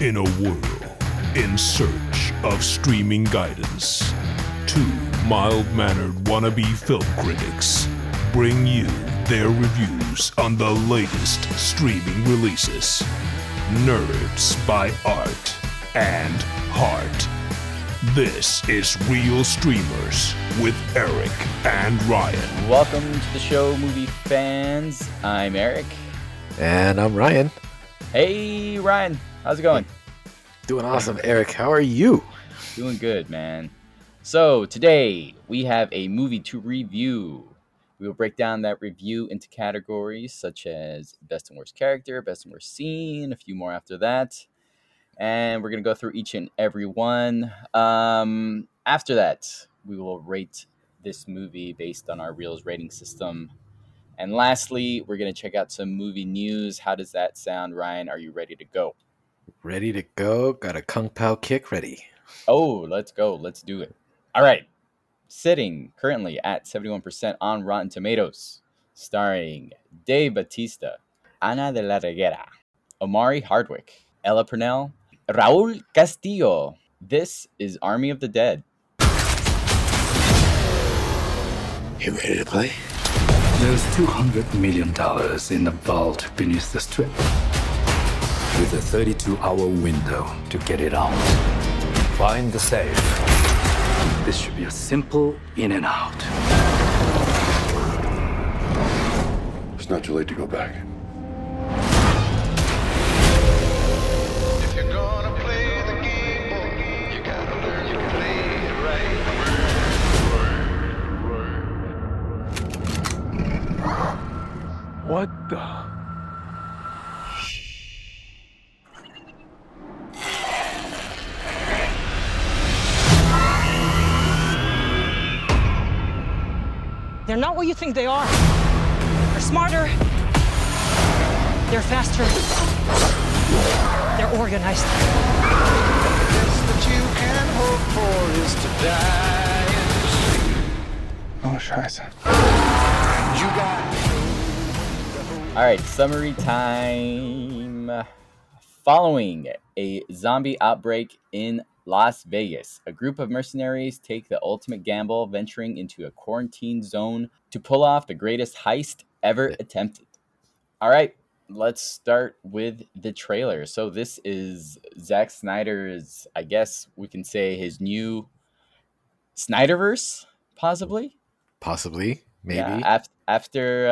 In a world in search of streaming guidance, two mild mannered wannabe film critics bring you their reviews on the latest streaming releases. Nerds by Art and Heart. This is Real Streamers with Eric and Ryan. Welcome to the show, movie fans. I'm Eric. And I'm Ryan. Hey, Ryan. How's it going? Doing awesome. Eric, how are you? Doing good, man. So, today we have a movie to review. We will break down that review into categories such as best and worst character, best and worst scene, a few more after that. And we're going to go through each and every one. Um, after that, we will rate this movie based on our Reels rating system. And lastly, we're going to check out some movie news. How does that sound, Ryan? Are you ready to go? Ready to go. Got a Kung Pao kick ready. Oh, let's go. Let's do it. All right. Sitting currently at 71% on Rotten Tomatoes, starring Dave Batista, Ana de la Reguera, Omari Hardwick, Ella Purnell, Raul Castillo. This is Army of the Dead. You ready to play? There's $200 million in the vault beneath the strip. With a 32 hour window to get it out. Find the safe. This should be a simple in and out. It's not too late to go back. What you're what you think they are. They're smarter. They're faster. They're organized. Oh, scheiße. All right, summary time. Following a zombie outbreak in Las Vegas, a group of mercenaries take the ultimate gamble, venturing into a quarantine zone to pull off the greatest heist ever attempted. All right, let's start with the trailer. So, this is Zack Snyder's, I guess we can say, his new Snyderverse, possibly. Possibly. Maybe. Yeah, af- after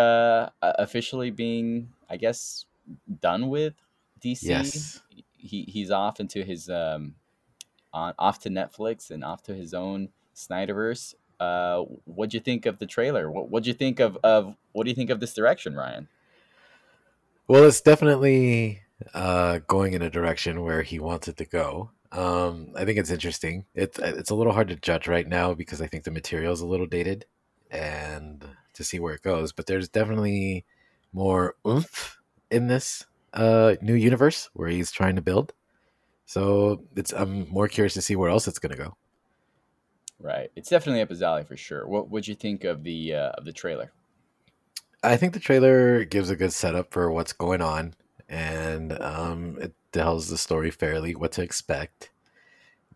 uh, officially being, I guess, done with DC, Yes. he he's off into his um, on off to Netflix and off to his own Snyderverse. Uh, what'd you think of the trailer? What what'd you think of of what do you think of this direction, Ryan? Well, it's definitely uh, going in a direction where he wants it to go. Um, I think it's interesting. It's it's a little hard to judge right now because I think the material is a little dated, and to see where it goes. But there's definitely more oomph in this uh, new universe where he's trying to build. So it's I'm more curious to see where else it's gonna go. Right, it's definitely up his alley for sure. What what'd you think of the uh, of the trailer? I think the trailer gives a good setup for what's going on, and um, it tells the story fairly, what to expect.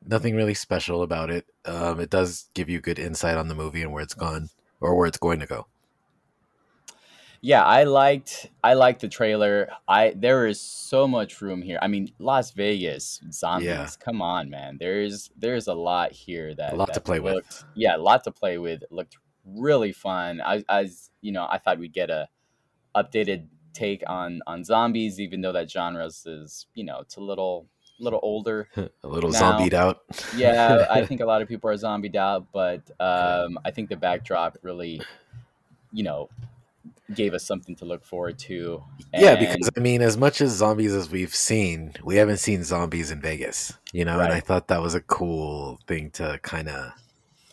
Nothing really special about it. Um, it does give you good insight on the movie and where it's gone or where it's going to go. Yeah, I liked I liked the trailer. I there is so much room here. I mean, Las Vegas zombies. Yeah. Come on, man. There's there's a lot here that A lot to that play with. Yeah, a lot to play with. It looked really fun. I as you know, I thought we'd get a updated take on on zombies, even though that genre is you know it's a little little older. a little Now- zombied out. Yeah, I think a lot of people are zombied out, but um, I think the backdrop really, you know, gave us something to look forward to. yeah, because I mean, as much as zombies as we've seen, we haven't seen zombies in Vegas, you know, and I thought that was a cool thing to kind of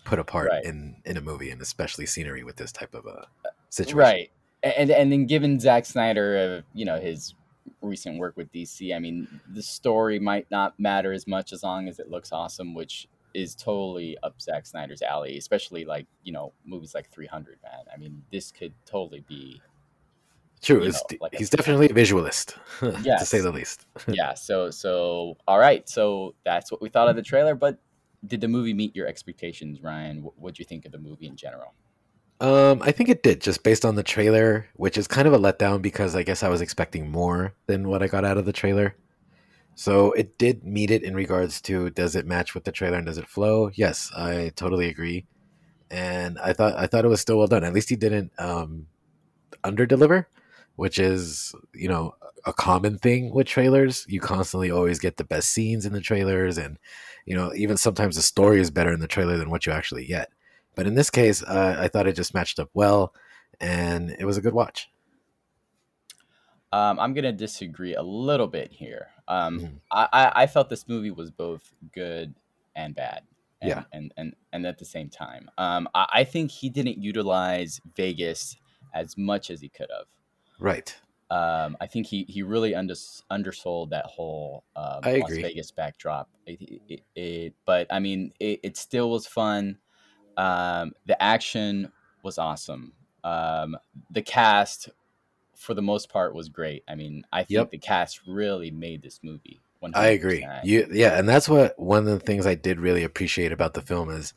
put apart Right. in in a movie, and especially scenery with this type of a situation. right, and and then given Zack Snyder, uh, you know, his recent work with DC, I mean, the story might not matter as much as long as it looks awesome, which is totally up Zack Snyder's alley, especially like you know movies like 300. Man, I mean, this could totally be True. you It's, know, like a- he's definitely a visualist, to say the least. yeah. So so all right. So that's what we thought of the trailer. But did the movie meet your expectations, Ryan? What do you think of the movie in general? Um, I think it did, just based on the trailer, which is kind of a letdown because I guess I was expecting more than what I got out of the trailer. So it did meet it in regards to does it match with the trailer and does it flow? Yes, I totally agree. And I thought I thought it was still well done. At least he didn't um under deliver, which is, you know, a common thing with trailers. You constantly always get the best scenes in the trailers and you know, even sometimes the story is better in the trailer than what you actually get. But in this case, uh, I thought it just matched up well, and it was a good watch. Um, I'm gonna disagree a little bit here. Um, Mhm. I, I felt this movie was both good and bad. And, Yeah. and, and and at the same time, um, I, I think he didn't utilize Vegas as much as he could have. Right. Um, I think he, he really under, undersold that whole um, I Las. Vegas backdrop. It, it, it, but I mean, it, it still was fun. Um, the action was awesome. Um, the cast, for the most part, was great. I mean, I think Yep. the cast really made this movie. 100%. I agree. You, yeah, and that's what one of the things I did really appreciate about the film is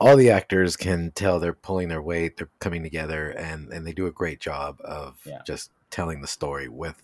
all the actors can tell they're pulling their weight, they're coming together, and and they do a great job of Yeah. just telling the story with,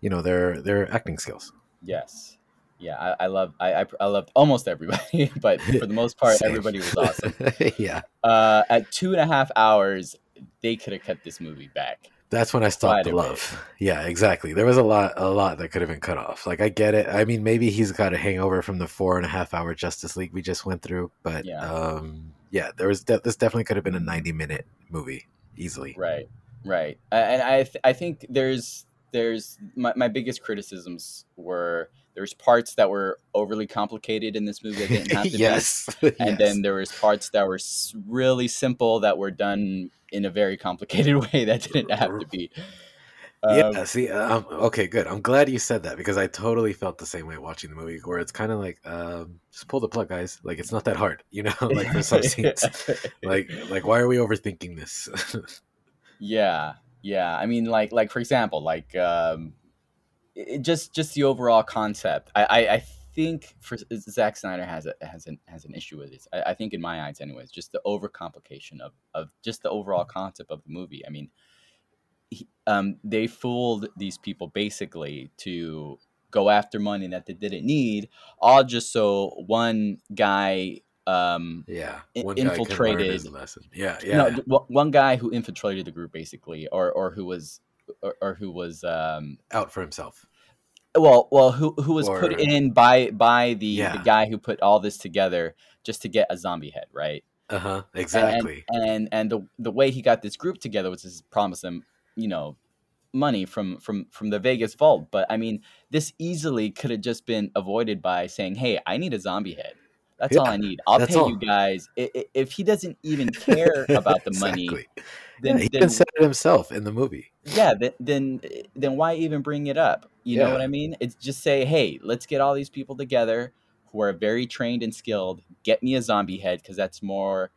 you know, their their acting skills. Yes. Yeah, I, I love I, I I loved almost everybody, but for the most part, everybody was awesome. yeah, Uh, at two and a half hours, they could have cut this movie back. That's when I stopped the love. Yeah, exactly. There was a lot, a lot that could have been cut off. Like I get it. I mean, maybe he's got a hangover from the four and a half hour Justice League we just went through, but Yeah. um, yeah, there was de- this definitely could have been a ninety minute movie easily. Right, right. And I th- I think there's there's my, my biggest criticisms were there's parts that were overly complicated in this movie that didn't have to be. yes, And Yes. then there was parts that were really simple that were done in a very complicated way that didn't have to be. yeah. Um, See, um, okay, good. I'm glad you said that because I totally felt the same way watching the movie, where it's kind of like, um, just pull the plug, guys. Like it's not that hard, you know. like for some scenes, like like why are we overthinking this? Yeah, yeah. I mean, like, like for example, like, um, it, just just the overall concept. I, I, I think for Zack Snyder has a has an has an issue with this. I, I think in my eyes, anyways, just the overcomplication of of just the overall concept of the movie. I mean, he, um, they fooled these people basically to go after money that they didn't need, all just so one guy um yeah, one guy infiltrated-. Yeah, yeah, one- one guy who infiltrated the group basically, or or who was, or, or who was, um, out for himself. well, well, who who was Or- put in by by the Yeah. the guy who put all this together just to get a zombie head, right? Uh huh. Exactly. And and, and the the way he got this group together was to promise them, you know, money from from from the Vegas vault. But I mean, this easily could have just been avoided by saying, "Hey, I need a zombie head." That's all I need. I'll pay all. you guys. If he doesn't even care about the money, Exactly. Then, yeah, he then even said it himself in the movie. yeah then then eh, then why even bring it up you know what i mean it's just say hey let's get all these people together who are very trained and skilled get me a zombie head because that's more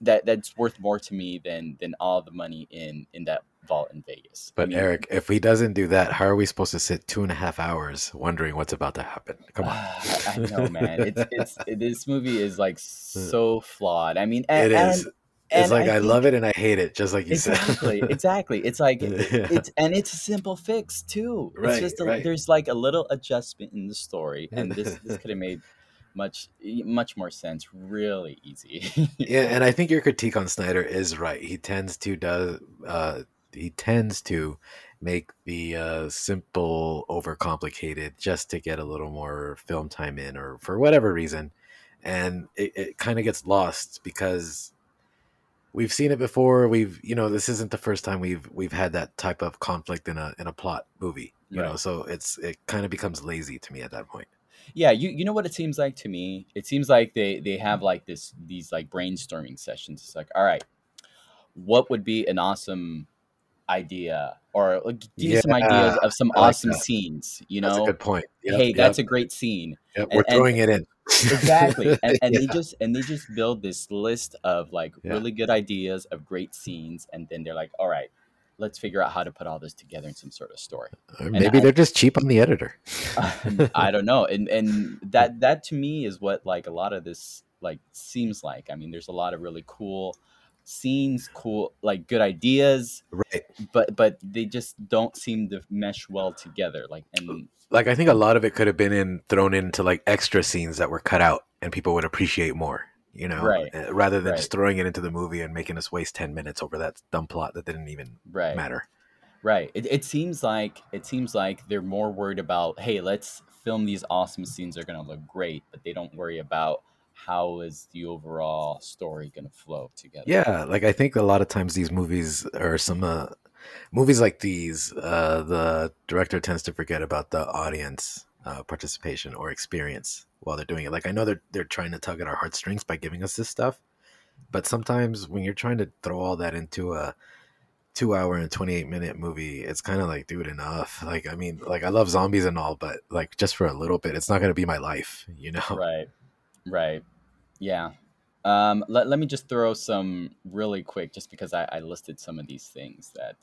that that's worth more to me than than all the money in in that vault in vegas I But mean, Eric, if he doesn't do that, how are we supposed to sit two and a half hours wondering what's about to happen? Come on. I know, man. It's it's it, this movie is like so flawed. I mean, and, it is. And, it's like I, think- love it and I hate it, just like you exactly said. exactly it's like Yeah. it's and it's a simple fix too Right, it's just a, right. there's like a little adjustment in the story and this this could have made much much more sense really easy yeah, and I think your critique on Snyder is right. He tends to does uh he tends to make the uh simple overcomplicated just to get a little more film time in or for whatever reason. And it, it kind of gets lost because we've seen it before. We've you know, this isn't the first time we've we've had that type of conflict in a in a plot movie. You know, so it's it kind of becomes lazy to me at that point. yeah you you know what it seems like to me it seems like they they have like this these like brainstorming sessions it's like all right what would be an awesome idea or like, give me some ideas of some like awesome that. scenes you That's a know good point. Yep, hey yep, that's a great scene yep, and- we're and- throwing it in. exactly and, and they just and they just build this list of like Yeah. really good ideas of great scenes and then they're like all right let's figure out how to put all this together in some sort of story. Uh, or maybe I- they're just cheap on the editor. I don't know, and and that that to me is what like a lot of this like seems like. I mean, there's a lot of really cool scenes, cool like good ideas, Right. but but they just don't seem to mesh well together. Like and Like I think a lot of it could have been in thrown into like extra scenes that were cut out and people would appreciate more, you know, Right. uh, rather than Right. just throwing it into the movie and making us waste 10 minutes over that dumb plot that didn't even right, matter. right. It, it seems like it seems like they're more worried about hey, let's film these awesome scenes. They're gonna look great, but they don't worry about how is the overall story gonna flow together. Yeah, like I think a lot of times these movies or some uh, movies like these, uh, the director tends to forget about the audience uh, participation or experience while they're doing it. Like I know they're they're trying to tug at our heartstrings by giving us this stuff, but sometimes when you're trying to throw all that into a two hour and 28 minute movie it's kind of like dude enough like i mean like i love zombies and all but like just for a little bit it's not going to be my life you know Right. Right. Yeah. Um, let, let me just throw some really quick, just because I, I listed some of these things that,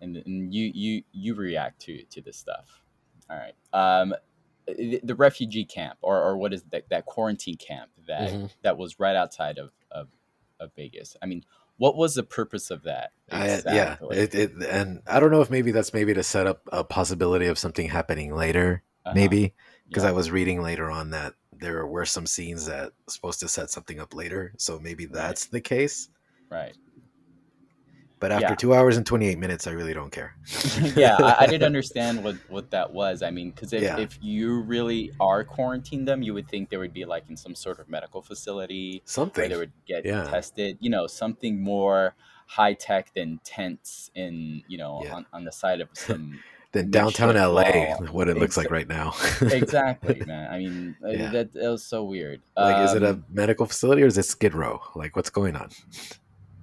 and, and you you you react to to this stuff. All right. Um, the, the refugee camp, or, or what is that that quarantine camp that Mhm. that was right outside of, of of Vegas. I mean, what was the purpose of that? I, yeah it, it and i don't know if maybe that's maybe to set up a possibility of something happening later Uh-huh. maybe because Yeah. i was reading later on that there were some scenes that were supposed to set something up later so maybe that's the case right. but after Yeah. two hours and 28 minutes i really don't care yeah, I, I didn't understand what what that was. I mean, because if, Yeah. if you really are quarantined them, you would think they would be like in some sort of medical facility where something they would get tested. You know, something more high tech than tents in you know on, on the side of some. Then downtown la what it looks like right now exactly, man. I mean, uh, Yeah. that, that was so weird. like is it a Um, medical facility or is it skid row like what's going on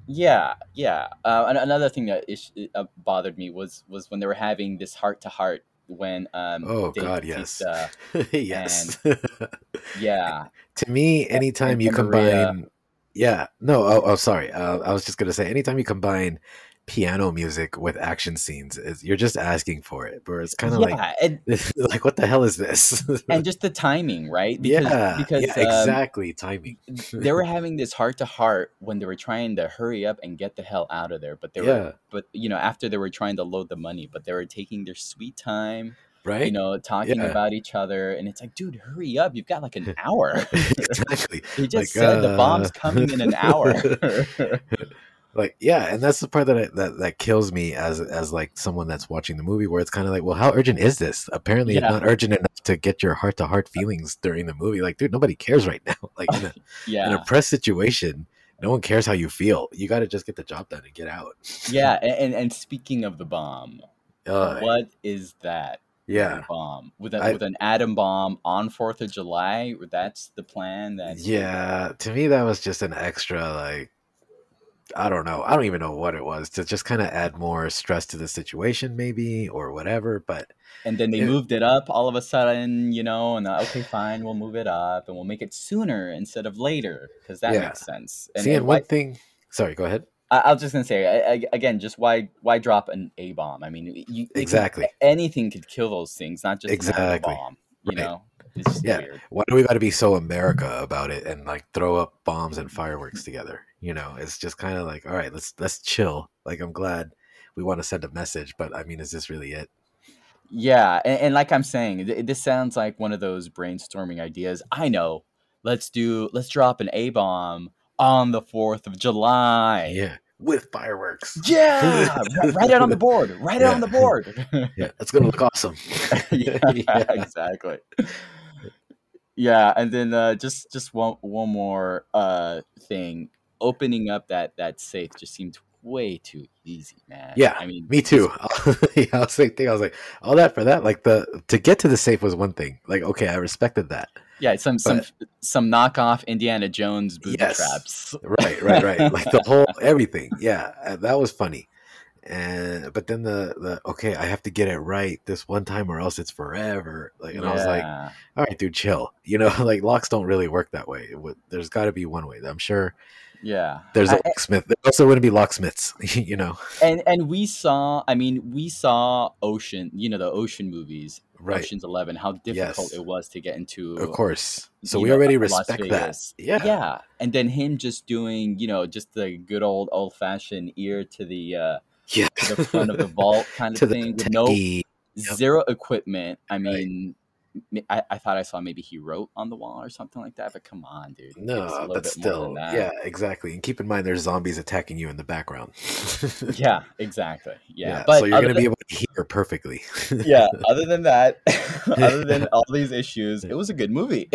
Yeah, yeah. Uh, an- another thing that is, uh, bothered me was was when they were having this heart to heart when um. oh Dave god yes Bautista- yes yeah, to me anytime and- you and Maria. combine yeah no oh, oh sorry uh, i was just gonna say anytime you combine piano music with action scenes is you're just asking for it where it's kind of yeah, and, like like what the hell is this and just the timing, right? yeah because yeah, um, exactly timing they were having this heart to heart when they were trying to hurry up and get the hell out of there. But they were, but you know, after they were trying to load the money, but they were taking their sweet time, right you know, talking Yeah. about each other, and it's like, dude, hurry up! You've got like an hour. exactly he just Like, said the bomb's uh, coming in an hour. Like yeah and that's the part that I, that that kills me as as like someone that's watching the movie where it's kind of like well how urgent is this apparently Yeah. it's not urgent enough to get your heart to heart feelings during the movie like dude nobody cares right now like in a, in a press situation no one cares how you feel you got to just get the job done and get out yeah. And, and and speaking of the bomb, uh, what is that? yeah bomb with a, I- with an atom bomb on Fourth of July. That's the plan. That yeah to me that was just an extra like i don't know i don't even know what it was to just kind of add more stress to the situation maybe or whatever but and then they It- moved it up all of a sudden, you know, and okay, fine, we'll move it up and we'll make it sooner instead of later because that Yeah. makes sense. And, see and and why, one thing sorry go ahead I, I was just gonna say I, I, again, just why why drop an A bomb? I mean, you, it could- Exactly. anything could kill those things, not just Exactly. bomb. You Right. know, Yeah. weird. why do we got to be so America about it and like throw up bombs and fireworks together? You know, it's just kind of like, all right, let's let's chill. Like, I'm glad we want to send a message, but I mean, is this really it? Yeah, and, and like I'm saying, th- this sounds like one of those brainstorming ideas. I know. Let's do. Let's drop an A bomb on the Fourth of July. Yeah, with fireworks. Yeah, ri- write it on the board. Write it on the board. Yeah, it's gonna look awesome. yeah, exactly. Yeah, and then uh, just just one one more uh, thing. Opening up that that safe just seemed way too easy, man. Yeah, I mean, Me too. yeah, I was thinking, I was like, all that for that. Like the to get to the safe was one thing. Like, okay, I respected that. Yeah, some some some knockoff Indiana Jones booby Yes. traps. Right, right, right. like the whole everything. Yeah, uh, that was funny. And but then the the okay, I have to get it right this one time or else it's forever. Like, and I was like, Yeah. all right, dude, chill. You know, like locks don't really work that way. Would- There's got to be one way. I'm sure Yeah. There's a locksmith. There also wouldn't be locksmiths, you know. and and we saw i mean we saw ocean you know the ocean movies Right. ocean's 11 how difficult Yes. it was to get into Of course. So we know, already Las respect that. Yeah. yeah and then him just doing you know just the good old old fashioned ear to the uh Yeah. to the front of the vault kind of thing with no. Yep. zero equipment i mean m- I, I thought I saw maybe he wrote on the wall or something like that, but come on, dude. No, but still, that. yeah, exactly. And keep in mind, there's zombies attacking you in the background. yeah, exactly. Yeah, Yeah, but so you're gonna than- be able to hear perfectly. yeah other than that other than all these issues it was a good movie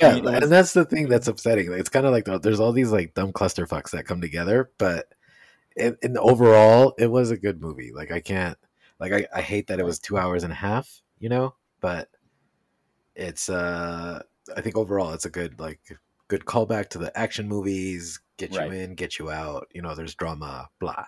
yeah, and that's the thing that's upsetting. Like, it's kind of like the- there's all these like dumb clusterfucks that come together, but in, in overall, it was a good movie. Like I can't, like I, I hate that it was two hours and a half, you know, but it's uh, I think overall it's a good like good callback to the action movies. Get you Right. in, get you out. You know, there's drama, blah.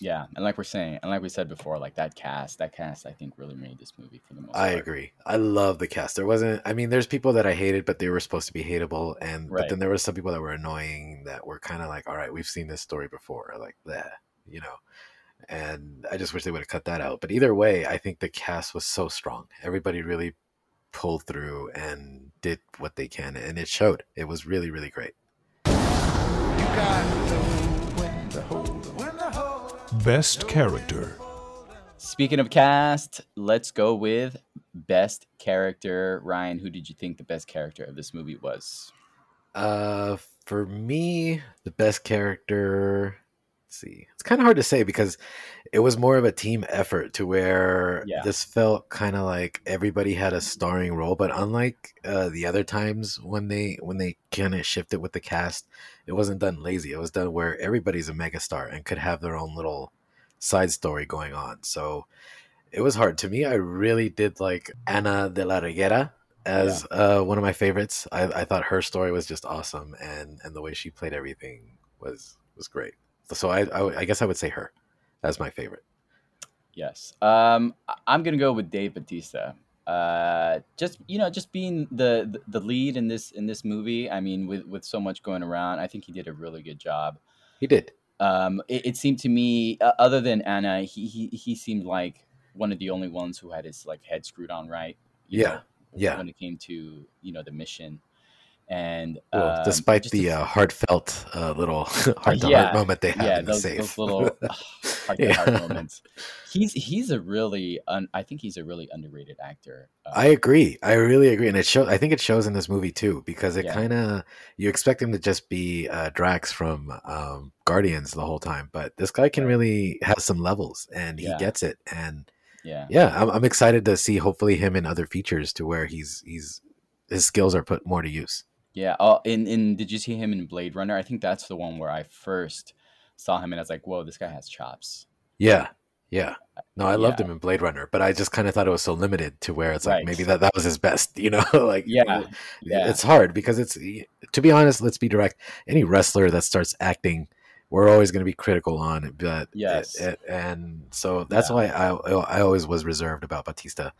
yeah and like we're saying and like we said before like that cast that cast i think really made this movie for the most I part agree. I love the cast. There wasn't. I mean, there's people that I hated, but they were supposed to be hateable, and but then there was some people that were annoying that were kind of like, all right, we've seen this story before, like that, you know. And I just wish they would have cut that out. But either way, I think the cast was so strong. Everybody really pulled through and did what they can, and it showed. It was really, really great. Best character. speaking of cast let's go with best character ryan who did you think the best character of this movie was Uh, for me, the best character. See, it's kind of hard to say because it was more of a team effort to where Yeah. this felt kind of like everybody had a starring role. But unlike uh, the other times when they when they kind of shifted with the cast, it wasn't done lazy. It was done where everybody's a megastar and could have their own little side story going on. So it was hard to me. I really did like Ana de la Reguera as uh, one of my favorites. I, I thought her story was just awesome, and and the way she played everything was was great. So I I, I guess I would say her as my favorite. Yes. Um, I'm gonna go with Dave Batista. Uh, just you know, just being the, the lead in this in this movie. I mean, with with so much going around, I think he did a really good job. He did. Um, it, it seemed to me, uh, other than Ana, he, he he seemed like one of the only ones who had his like head screwed on right. Yeah, know, yeah. When it came to you know the mission, and Well, um, despite the uh, heartfelt uh, little heart to heart moment they have yeah, in the those, safe. those little heart to heart moments. He's he's a really un, I think he's a really underrated actor. Uh, I agree. I really agree, and it shows. I think it shows in this movie too because it Yeah. kind of you expect him to just be uh, Drax from um, Guardians the whole time, but this guy can really have some levels, and he Yeah. gets it. And yeah, yeah, I'm, I'm excited to see hopefully him in other features to where he's he's his skills are put more to use. Yeah. Oh, in in did you see him in Blade Runner? I think that's the one where I first saw him and I was like, whoa, this guy has chops. Yeah, yeah. No, I loved Yeah. him in Blade Runner, but I just kind of thought it was so limited to where it's like Right. maybe that that was his best. You know, like Yeah, yeah. it's hard because it's to be honest. Let's be direct. Any wrestler that starts acting, we're always going to be critical on it. But Yes. it- it- and so that's Yeah. why I I always was reserved about Batista.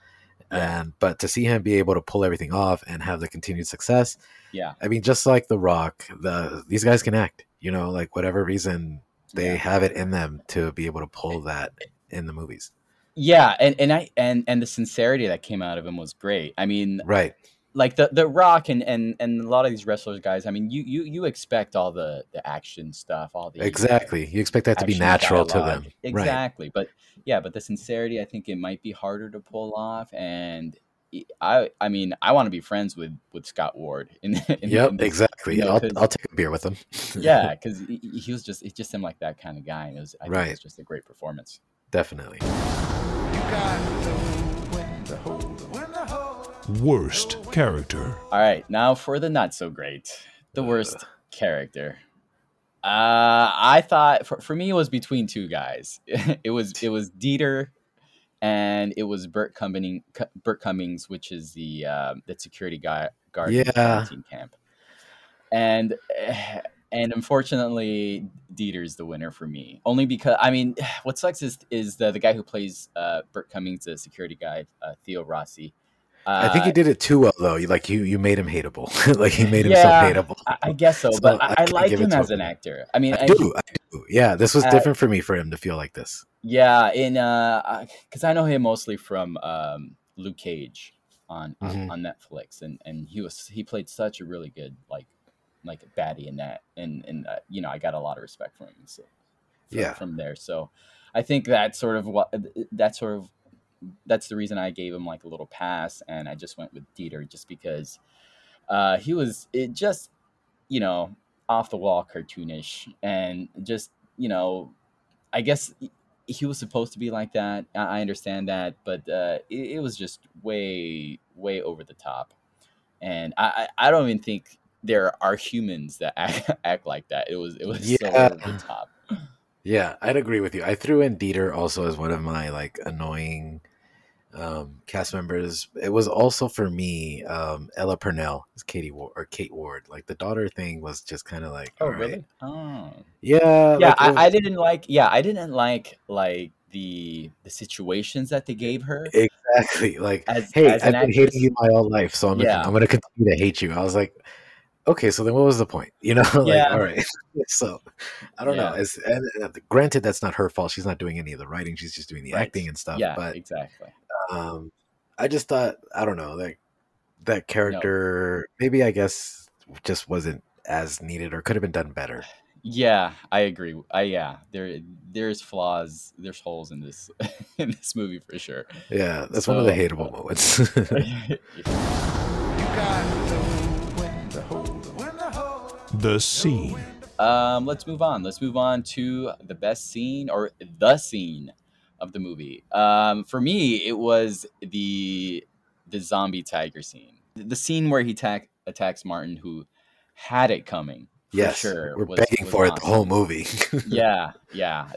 Yeah. And but to see him be able to pull everything off and have the continued success, Yeah. I mean, just like The Rock, the these guys can act. You know, like whatever reason they Yeah. have it in them to be able to pull that in the movies. Yeah, and, and I and and the sincerity that came out of him was great. I mean, Right. Like the the Rock and and and a lot of these wrestlers guys. I mean, you you you expect all the the action stuff, all the Exactly. You expect that to be natural dialogue. to them. Right. Exactly, but yeah, but the sincerity, I think it might be harder to pull off. And I I mean, I want to be friends with with Scott Ward. In, in Yep, in this- exactly. you know, I'll, 'cause- I'll take a beer with him. yeah, because he, he was just it just seemed like that kind of guy. And it was I think it was just a great performance. Definitely. Worst character. All right, now for the not so great, the worst character. Uh, I thought for, for me it was between two guys. it was it was Dieter, and it was Burt Cummings. Burt Cummings, which is the um, the security guy guard the Yeah. quarantine camp, and and unfortunately Dieter's the winner for me. Only because I mean, what sucks is is the the guy who plays uh, Burt Cummings, the security guy, uh, Theo Rossi. I think Uh, he did it too well though. You- Like you, you made him hateable. like he made himself Yeah, hateable. I, I guess so, So but I I, I like him as him. an actor. I mean, I and do, I do. Yeah, this was Uh, different for me for him to feel like this. Yeah, in uh, because I know him mostly from um, Luke Cage on on, Mhm. on Netflix, and and he was he played such a really good like like baddie in that, and and uh, you know I got a lot of respect from him. So from, Yeah. from there, so I think that's sort of what that sort of that's the reason I gave him like a little pass, and I just went with Dieter just because uh, he was it just you know off the wall cartoonish and just you know I guess he- was supposed to be like that. I understand that, but uh, it, it was just way, way over the top. And I, I, I don't even think there are humans that act, act like that. It was, it was so Yeah. over the top. Yeah, I'd agree with you. I threw in Dieter also as one of my like annoying um, cast members. It was also for me um, Ella Purnell Katie Ward or Kate Ward. Like the daughter thing was just kind of like, Oh, right. really? Oh, Yeah, yeah. like, I, I didn't like. Yeah, I didn't like like the the situations that they gave her. exactly like. As, Hey, as I've been actress. hating you my whole life, so I'm Yeah. gonna, I'm gonna continue to hate you. I was like, okay, so then what was the point? You know, like Yeah. all right. so I don't know. It's and, uh, granted that's not her fault. She's not doing any of the writing. She's just doing the Right. acting and stuff. Yeah, but exactly. um i just thought i don't know like that character maybe i guess just wasn't as needed or could have been done better Yeah, I agree. I yeah, there there's flaws, there's holes in this in this movie for sure. yeah that's one of the So, hateable moments The scene. um, let's move on. Let's move on to the best scene or the scene of the movie. Um, for me, it was the the zombie tiger scene, the scene where he attack, attacks Martin, who had it coming. For yes sure, we're was- begging was for it the whole movie. Yeah yeah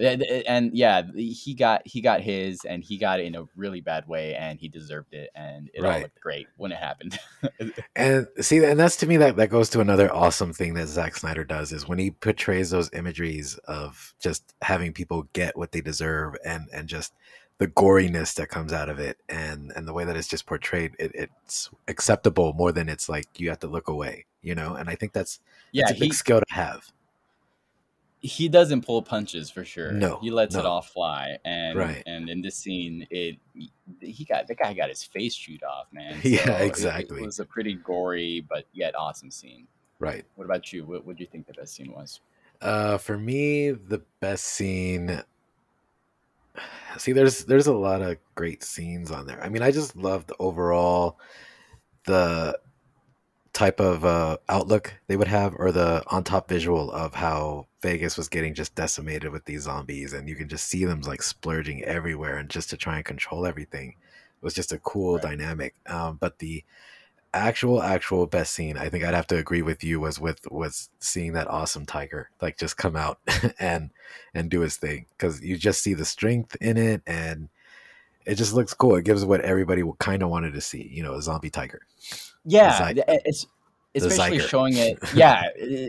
and, yeah he got he got his and he got it in a really bad way and he deserved it and it all looked great when it happened. And see and that's to me that that goes to another awesome thing that Zack Snyder does is when he portrays those imageries of just having people get what they deserve and and just the goriness that comes out of it and and the way that it's just portrayed it, it's acceptable more than it's like you have to look away you know? And i think that's yeah it's a big he, skill to have. He doesn't pull punches for sure. No, he lets it all fly. And Right. and in this scene it he got the guy got his face chewed off man. Yeah, So it- exactly. it, was a pretty gory but yet awesome scene. Right. What about you? What would you think the best scene was? Uh for me the best scene see there's there's a lot of great scenes on there i mean i just love the overall the type of uh, outlook they would have or the on top visual of how vegas was getting just decimated with these zombies and you can just see them like splurging everywhere and just to try and control everything it was just a cool Right. dynamic um, but the actual actual best scene i think i'd have to agree with you was with was seeing that awesome tiger like just come out and and do his thing because you just see the strength in it and it just looks cool. It gives what everybody kind of wanted to see you know a zombie tiger. Yeah Zy- it's especially showing it yeah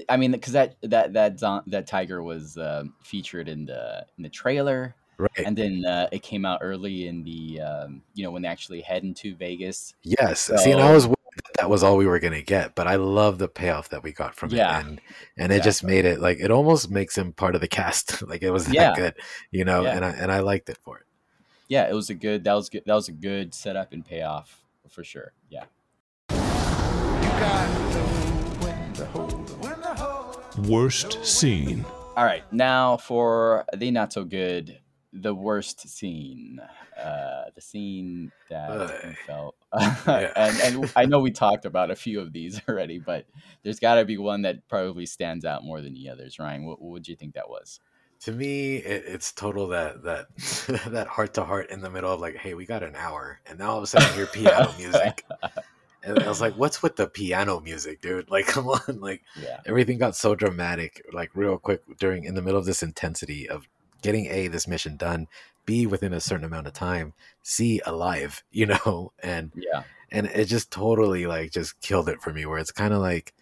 i- mean because that that that that tiger was um, featured in the in the trailer right. and then uh, it came out early in the um, you know when they actually head into vegas. Yes see and i was that that was all we were gonna get but i love the payoff that we got from Yeah, it and and it just made it like it almost makes him part of the cast like it was that Yeah. good you know Yeah. and i and i liked it for it yeah it was a good that was good that was a good setup and payoff for sure yeah Worst scene. all right now for the not so good the worst scene uh the scene that we felt Yeah. and and i know we talked about a few of these already but there's got to be one that probably stands out more than the others ryan. What, would you think that was? To me it, it's total that that that heart to heart in the middle of like hey we got an hour and now all of a sudden you hear piano music. And i was like what's with the piano music dude? Like come on like yeah. everything got so dramatic like real quick during in the middle of this intensity of getting a this mission done b within a certain amount of time c alive you know and yeah. and it just totally like just killed it for me where it's kind of like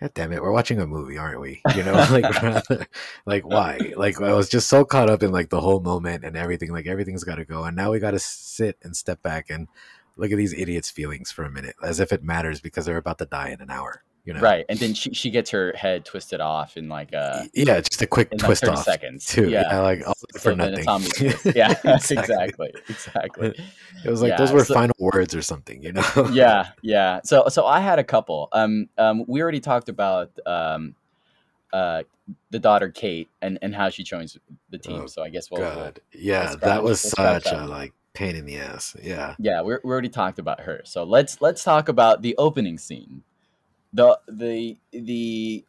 god damn it we're watching a movie aren't we? You know like rather, like why? Like i was just so caught up in like the whole moment and everything like everything's got to go and now we got to sit and step back and look at these idiots' feelings for a minute, as if it matters because they're about to die in an hour. You know, Right, and then she she gets her head twisted off in like a Yeah, just a quick like twist 30 off seconds. too. Yeah. Yeah, like all So for nothing. Yeah, exactly, exactly. It was like Yeah, those were so- final words or something, you know? yeah, yeah. So so I had a couple. Um um we already talked about um uh the daughter Kate and and how she joins the team. Oh, so I guess we'll, we'll God, yeah, scratch- that was we'll such that a like pain in the ass. Yeah, yeah, we we already talked about her. So let's let's talk about the opening scene. The the the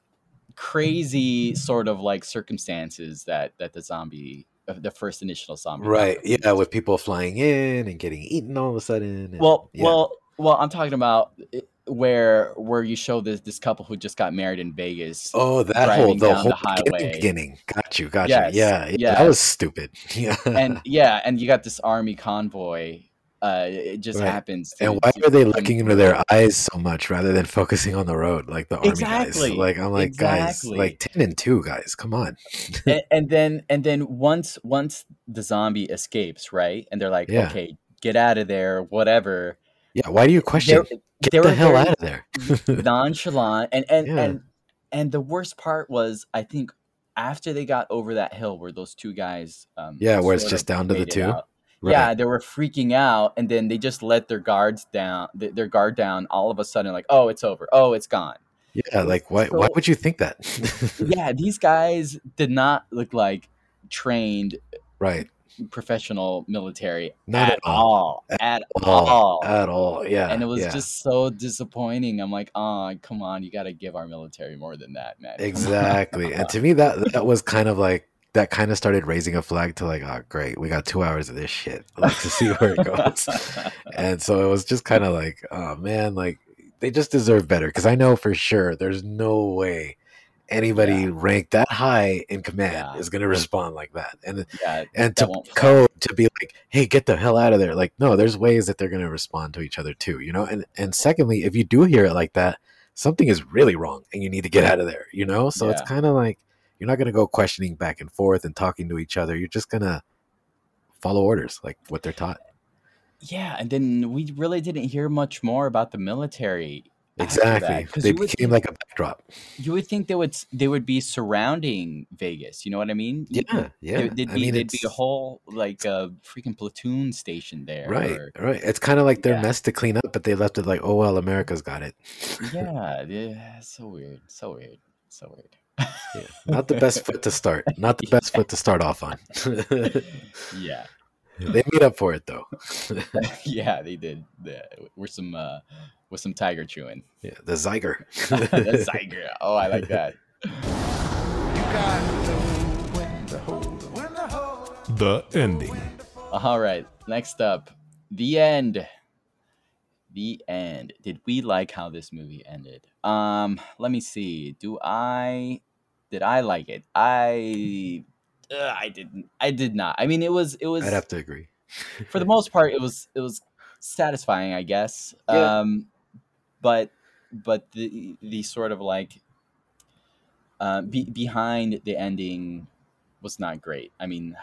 crazy sort of like circumstances that that the zombie uh, the first initial zombie right. Yeah, with people flying in and getting eaten all of a sudden. and- Well, yeah. well, well. I'm talking about where where you show this this couple who just got married in Vegas. Oh, that whole the whole the beginning, beginning. Got you, got Yes, you. Yeah, yeah, that was stupid. Yeah. and yeah, and you got this army convoy. Uh, it just Right. happens. to- And why to are they looking into their eyes so much rather than focusing on the road like the army Exactly, guys? Like I'm like guys, like ten and two guys. Come on. and, and then and then once once the zombie escapes, right? And they're like, Yeah. okay, get out of there, whatever. Yeah, why do you question? They're- Get they the hell out of there. nonchalant and and Yeah. and and the worst part was i think after they got over that hill where those two guys um Yeah, where it's just down to the two? out, Right. yeah they were freaking out and then they just let their guards down th- their guard down all of a sudden like oh it's over oh it's gone Yeah, like why why would you think that? yeah these guys did not look like trained right. professional military Not at at all. all at All, all at all. Yeah. and it was yeah. just so disappointing i'm like oh come on you got to give our military more than that man Exactly. and to me that that was kind of like that kind of started raising a flag to like, oh great, we got two hours of this shit. Like to see where it goes. and so it was just kind of like, oh man, like they just deserve better. Cause I know for sure there's no way anybody Yeah. ranked that high in command Yeah. is gonna respond like that. And yeah and to code to be like, hey, get the hell out of there. Like, no, there's ways that they're gonna respond to each other too, you know? And and secondly, if you do hear it like that, something is really wrong and you need to get out of there, you know? So it's kind of like you're not gonna go questioning back and forth and talking to each other. You're just gonna follow orders, like what they're taught. Yeah, and then we really didn't hear much more about the military. Exactly. They became think- like a backdrop. You would think they would they would be surrounding Vegas. You know what I mean? Yeah, yeah. There, would be I mean, there'd be a whole like a freaking platoon station there. Right, or- right. It's kind of like their Yeah. mess to clean up, but they left it like, oh well, America's got it. yeah, yeah. So weird. So weird. So weird. Yeah. Not the best foot to start. Not the best foot to start off on. yeah. they made up for it though. yeah, they did. Yeah, we're some uh, with some tiger chewing. Yeah, the Zyger. That's tiger. Oh, I like that. The ending. All right. Next up, the end. The end. Did we like how this movie ended? Um, let me see. Do I did I like it? I uh, I didn't. I did not. I mean, it was it was I'd have to agree. for the most part it was it was satisfying, I guess. Yeah. Um, but but the the sort of like uh, be, behind the ending was not great. I mean,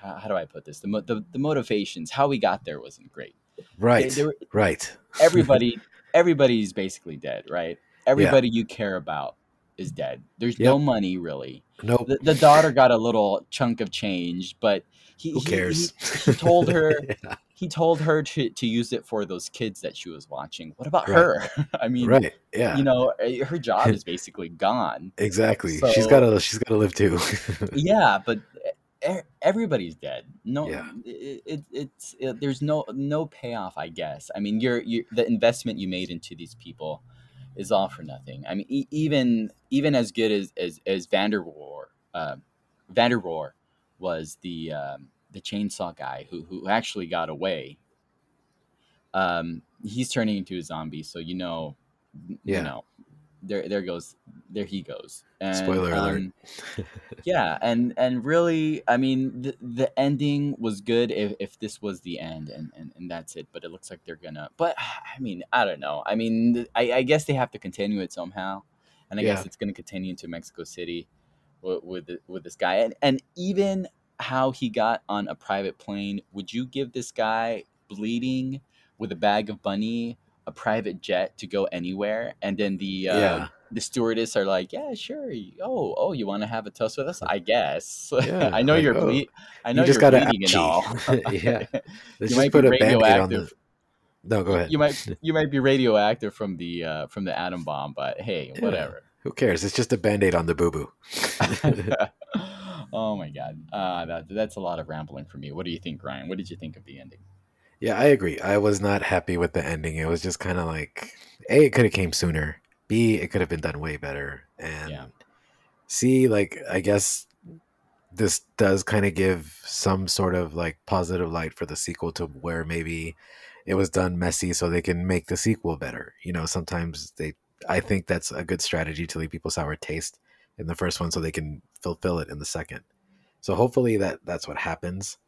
how, how do I put this? The, mo- the the motivations, how we got there, wasn't great. Right, they were- right. Everybody, everybody's basically dead, right? Everybody you care about is dead. There's no money really. Nope. The, the daughter got a little chunk of change, but he Who he- cares? He, he told her Yeah, he told her to, to use it for those kids that she was watching. What about Right. her? I mean, right. Yeah. you know, eh, her job is basically gone. exactly. she's so- gotta. She's gotta live too. Yeah, but everybody's dead. No, Yeah. it, it, it's it, there's no no payoff. I guess. I mean, you're you the investment you made into these people is all for nothing. I mean, e- even even as good as as as Vanderohe, uh, was the um, the chainsaw guy who who actually got away. Um, he's turning into a zombie, so you know, Yeah. you know, there there goes there he goes. And, Spoiler alert. um, yeah, and and really, I mean, the the ending was good if, if this was the end, and, and and that's it. But it looks like they're gonna. But I mean, I don't know. I mean, I, I guess they have to continue it somehow, and I guess it's gonna continue into Mexico City with with, with this guy, and and even how he got on a private plane. Would you give this guy bleeding with a bag of bunny, a private jet to go anywhere, and then the uh, Yeah. the stewardess are like, "Yeah, sure. Oh, oh, you want to have a toast with us? I guess. Yeah, I know like, you're oh, ble- I know you just you're got bleeding and all. yeah. Let's you might put be a radioactive. the. No, go ahead. You might you might be radioactive from the uh, from the atom bomb, but hey, Yeah. whatever. Who cares? It's just a band aid on the boo boo. oh my god, uh, that that's a lot of rambling for me. What do you think, Ryan? What did you think of the ending? Yeah, I agree. I was not happy with the ending. It was just kind of like, A, it could have came sooner. B, it could have been done way better. And Yeah. C, like, I guess this does kind of give some sort of like positive light for the sequel to where maybe it was done messy so they can make the sequel better. You know, sometimes they, I think that's a good strategy to leave people sour taste in the first one so they can fulfill it in the second. So hopefully that that's what happens.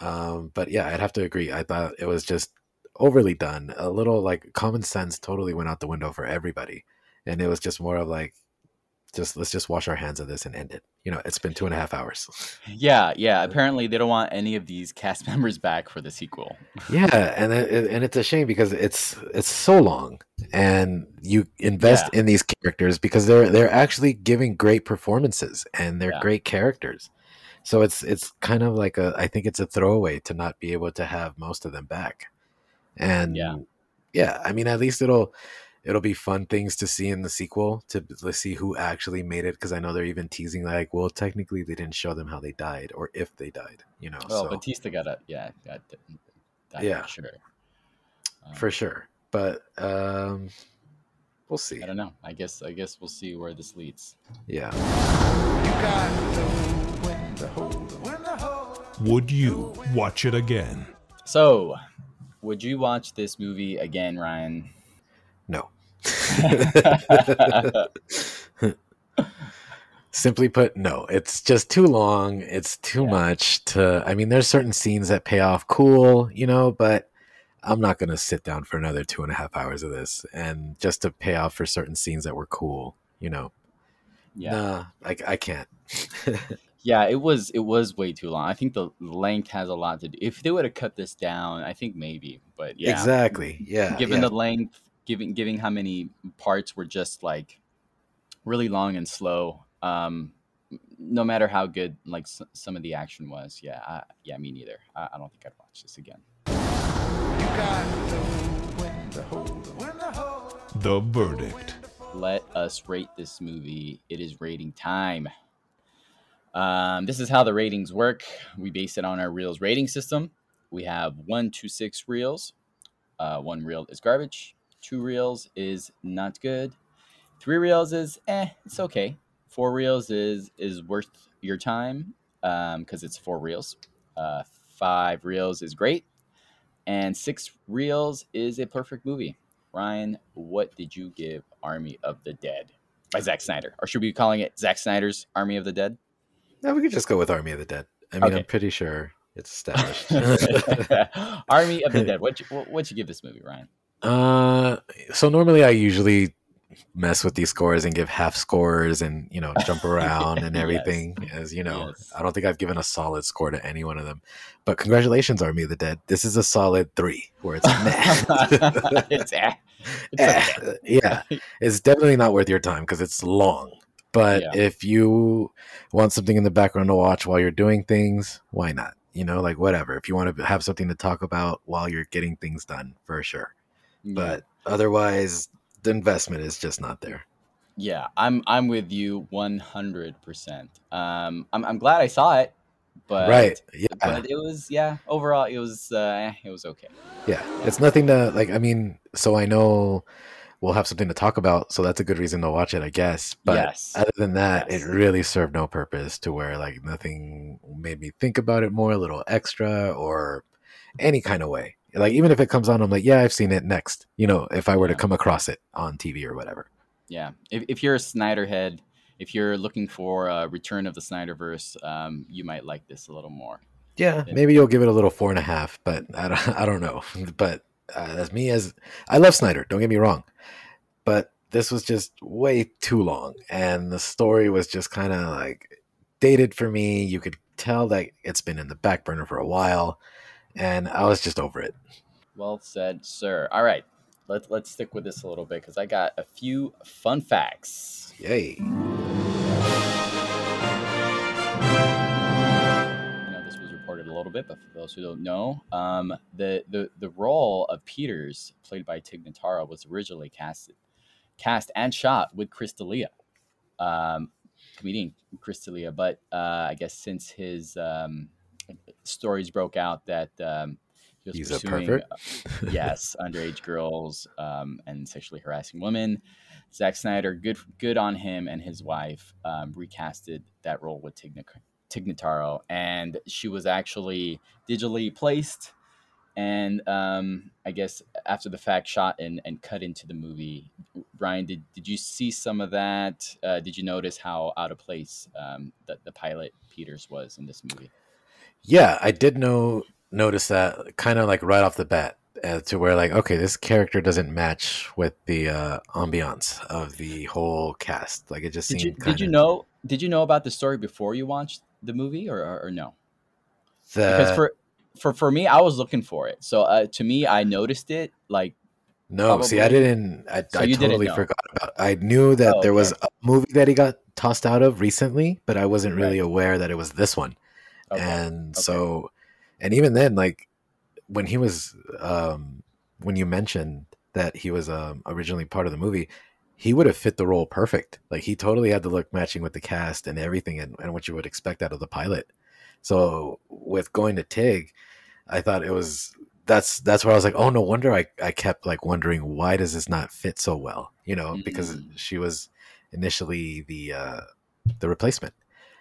Um, but yeah, I'd have to agree. I thought it was just overly done. A little like common sense totally went out the window for everybody. And it was just more of like, just let's just wash our hands of this and end it. You know, it's been two and a half hours. Yeah, yeah. Apparently, they don't want any of these cast members back for the sequel. yeah, and it, and it's a shame because it's it's so long, and you invest in these characters because they're they're actually giving great performances and they're Yeah. great characters. So it's it's kind of like a I think it's a throwaway to not be able to have most of them back. And Yeah. yeah, I mean at least it'll it'll be fun things to see in the sequel to let's see who actually made it because I know they're even teasing like well technically they didn't show them how they died or if they died, you know. Well, so Batista got a yeah, got that Yeah. for sure. Um, for sure. But um we'll see. I don't know. I guess I guess we'll see where this leads. Yeah. Would you watch it again? So, would you watch this movie again, Ryan? No. Simply put, no. It's just too long. It's too Yeah. much to I mean, there's certain scenes that pay off cool, you know, but I'm not gonna sit down for another two and a half hours of this and just to pay off for certain scenes that were cool, you know. Yeah. Nah, I, I can't. Yeah, it was it was way too long. I think the length has a lot to do. If they would have cut this down, I think maybe. But yeah, Exactly. Yeah. given yeah. the length, given giving how many parts were just like really long and slow. Um, no matter how good like s- some of the action was, yeah, I, yeah, me neither. I, I don't think I'd watch this again. The verdict. let us rate this movie. It is rating time. Um, this is how the ratings work. We base it on our reels rating system. We have one to six reels. Uh, one reel is garbage. Two reels is not good. Three reels is eh, it's okay. Four reels is is worth your time because it's four reels. Uh, five reels is great, and six reels is a perfect movie. Ryan, what did you give Army of the Dead by Zack Snyder? Or should we be calling it Zack Snyder's Army of the Dead? No, we could just go with Army of the Dead. I mean, Okay. I'm pretty sure it's established. Army of the Dead. What you, what what you give this movie, Ryan? Uh, so normally I usually mess with these scores and give half scores and you know jump around and Yes. everything. As you know, Yes. I don't think I've given a solid score to any one of them. But congratulations, Army of the Dead. This is a solid three, where it's meh. it's eh. It's Eh, okay. yeah, it's definitely not worth your time because it's long. But Yeah. if you want something in the background to watch while you're doing things, why not? You know, like whatever. If you want to have something to talk about while you're getting things done, for sure. Yeah. But otherwise, the investment is just not there. Yeah, I'm I'm with you 100%. Um, I'm I'm glad I saw it, but right? Yeah, but it was yeah. Overall, it was uh, it was okay. yeah. It's nothing to like. I mean, so I know we'll have something to talk about, so that's a good reason to watch it, I guess. But Yes. other than that, Yes. it really served no purpose to where like nothing made me think about it more, a little extra or any kind of way. Like even if it comes on, I'm like, yeah, I've seen it. Next, you know, if I were to come across it on TV or whatever. Yeah, if if you're a Snyder head, if you're looking for a return of the Snyderverse, um, you might like this a little more. Yeah, Yeah. maybe you'll give it a little four and a half, but I don't, I don't know. But uh, as me as I love Snyder, don't get me wrong, but this was just way too long, and the story was just kind of like dated for me. You could tell that it's been in the back burner for a while, and I was just over it. Well said, sir. All right, let's let's stick with this a little bit because I got a few fun facts. Yay! A little bit, but for those who don't know, um, the, the the role of Peters, played by Tig Notaro, was originally casted, cast and shot with Chris D'Elia, um, comedian Chris D'Elia. But uh, I guess since his um, stories broke out that um, he was He's a pursuing, uh, yes, underage girls um, and sexually harassing women. Zack Snyder, good good on him and his wife, um, recasted that role with Tig, Nic- Tig Notaro, and she was actually digitally placed, and um, I guess after the fact, shot and, and cut into the movie. Brian, did, did you see some of that? Uh, did you notice how out of place um, the, the pilot Peters was in this movie? Yeah, I did know notice that kind of like right off the bat, uh, to where like okay, this character doesn't match with the uh, ambiance of the whole cast. Like it just Did seemed. you did you kinda- know did you know about the story before you watched the movie or, or, or no? the, because for for for me i was looking for it so uh, to me i noticed it like No, see, I didn't. I, So I you didn't totally forgot about. I knew that Oh, there was okay. a movie that he got tossed out of recently, but I wasn't really Right. aware that it was this one. okay. And okay. so, and even then, like when he was, um, when you mentioned that he was um, originally part of the movie, he would have fit the role perfect. Like he totally had the look matching with the cast and everything, and, and what you would expect out of the pilot. So with going to Tig, I thought it was that's that's where I was like, oh no wonder I I kept like wondering why does this not fit so well, you know, because Mm. she was initially the uh the replacement,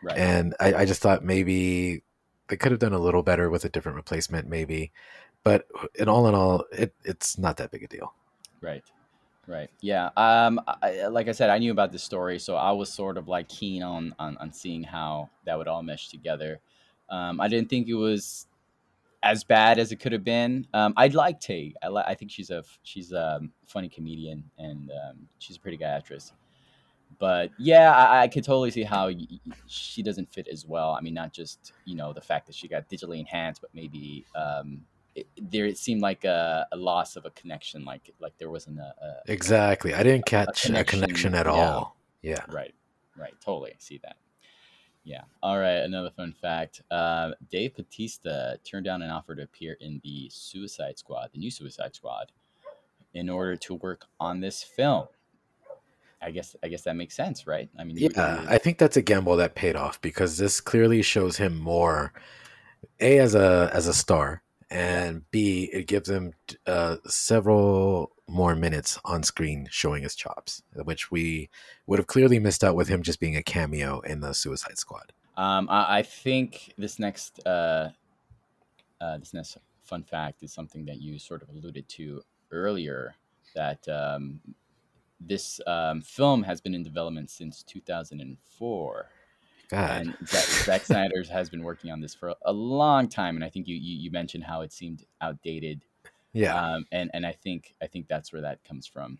right and I, I just thought maybe they could have done a little better with a different replacement, maybe. But in all in all, it it's not that big a deal. right right yeah um I, like i said i knew about this story so i was sort of like keen on on, on seeing how that would all mesh together um i didn't think it was as bad as it could have been um i'd like Tig. i li- i think she's a she's a funny comedian and um, she's a pretty good actress but yeah, I, I could totally see how y- she doesn't fit as well. I mean, not just you know the fact that she got digitally enhanced, but maybe um, it, there it seemed like a, a loss of a connection, like like there wasn't a, a Exactly, I didn't catch a connection, connection, at yeah. all. Yeah, right, right, totally see that. Yeah. All right. Another fun fact: uh, Dave Batista turned down an offer to appear in the Suicide Squad, the new Suicide Squad, in order to work on this film. I guess I guess that makes sense, right? I mean, Yeah, I think that's a gamble that paid off because this clearly shows him more a as a as a star and b it gives him uh, several more minutes on screen showing his chops, which we would have clearly missed out with him just being a cameo in the Suicide Squad. Um, I, I think this next uh, uh, this next fun fact is something that you sort of alluded to earlier. That um, this um, film has been in development since 2004, God, and Zack, Zack Snyder has been working on this for a long time. And I think you you, you mentioned how it seemed outdated, yeah, um, and and I think I think that's where that comes from.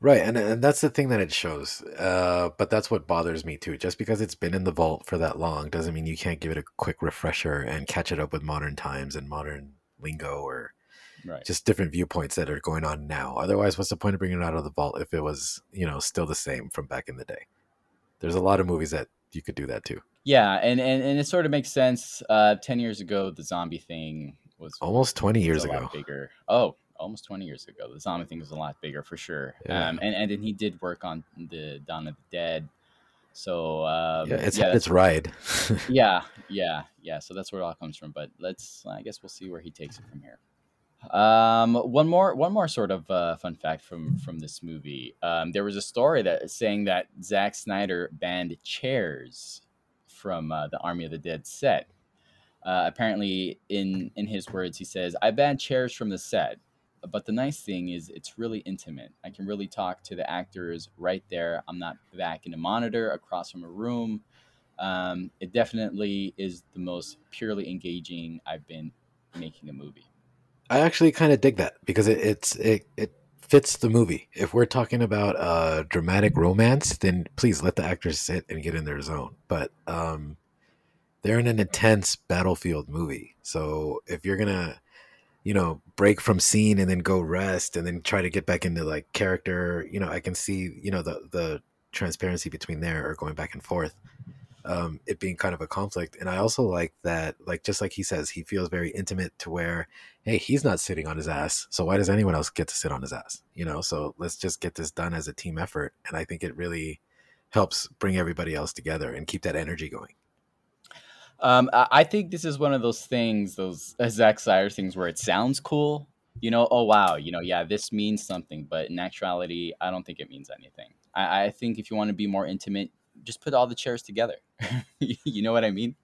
right, and and that's the thing that it shows. Uh, but that's what bothers me too. Just because it's been in the vault for that long doesn't mean you can't give it a quick refresher and catch it up with modern times and modern lingo or Right. just different viewpoints that are going on now. Otherwise, what's the point of bringing it out of the vault if it was, you know, still the same from back in the day? There's a lot of movies that you could do that too. Yeah, and, and, and it sort of makes sense. Uh, Ten years ago, the zombie thing was Almost 20 years a lot ago. bigger. Oh, almost 20 years ago. The zombie thing was a lot bigger for sure. Yeah. Um, and, and then he did work on the Dawn of the Dead. So, um, Yeah, it's yeah, its ride. yeah, yeah, yeah. So that's where it all comes from. But let's, I guess we'll see where he takes it from here. Um, one more, one more sort of uh, fun fact from from this movie. Um, there was a story that saying that Zack Snyder banned chairs from uh, the Army of the Dead set. Uh, apparently, in in his words, he says, "I banned chairs from the set." But the nice thing is, it's really intimate. I can really talk to the actors right there. I'm not back in a monitor across from a room. Um, it definitely is the most purely engaging I've been making a movie. I actually kind of dig that because it, it's it it fits the movie. If we're talking about a dramatic romance, then please let the actors sit and get in their zone. But um they're in an intense battlefield movie. So if you're gonna, you know, break from scene and then go rest and then try to get back into like character, you know, I can see, you know, the the transparency between there or going back and forth. Um, it being kind of a conflict. And I also like that, like just like he says, he feels very intimate to where, hey, he's not sitting on his ass. So why does anyone else get to sit on his ass? You know, so let's just get this done as a team effort. And I think it really helps bring everybody else together and keep that energy going. Um, I think this is one of those things, those Zack Snyder things, where it sounds cool. You know, oh wow, you know, yeah, this means something, but in actuality, I don't think it means anything. I, I think if you want to be more intimate, just put all the chairs together. you know what I mean?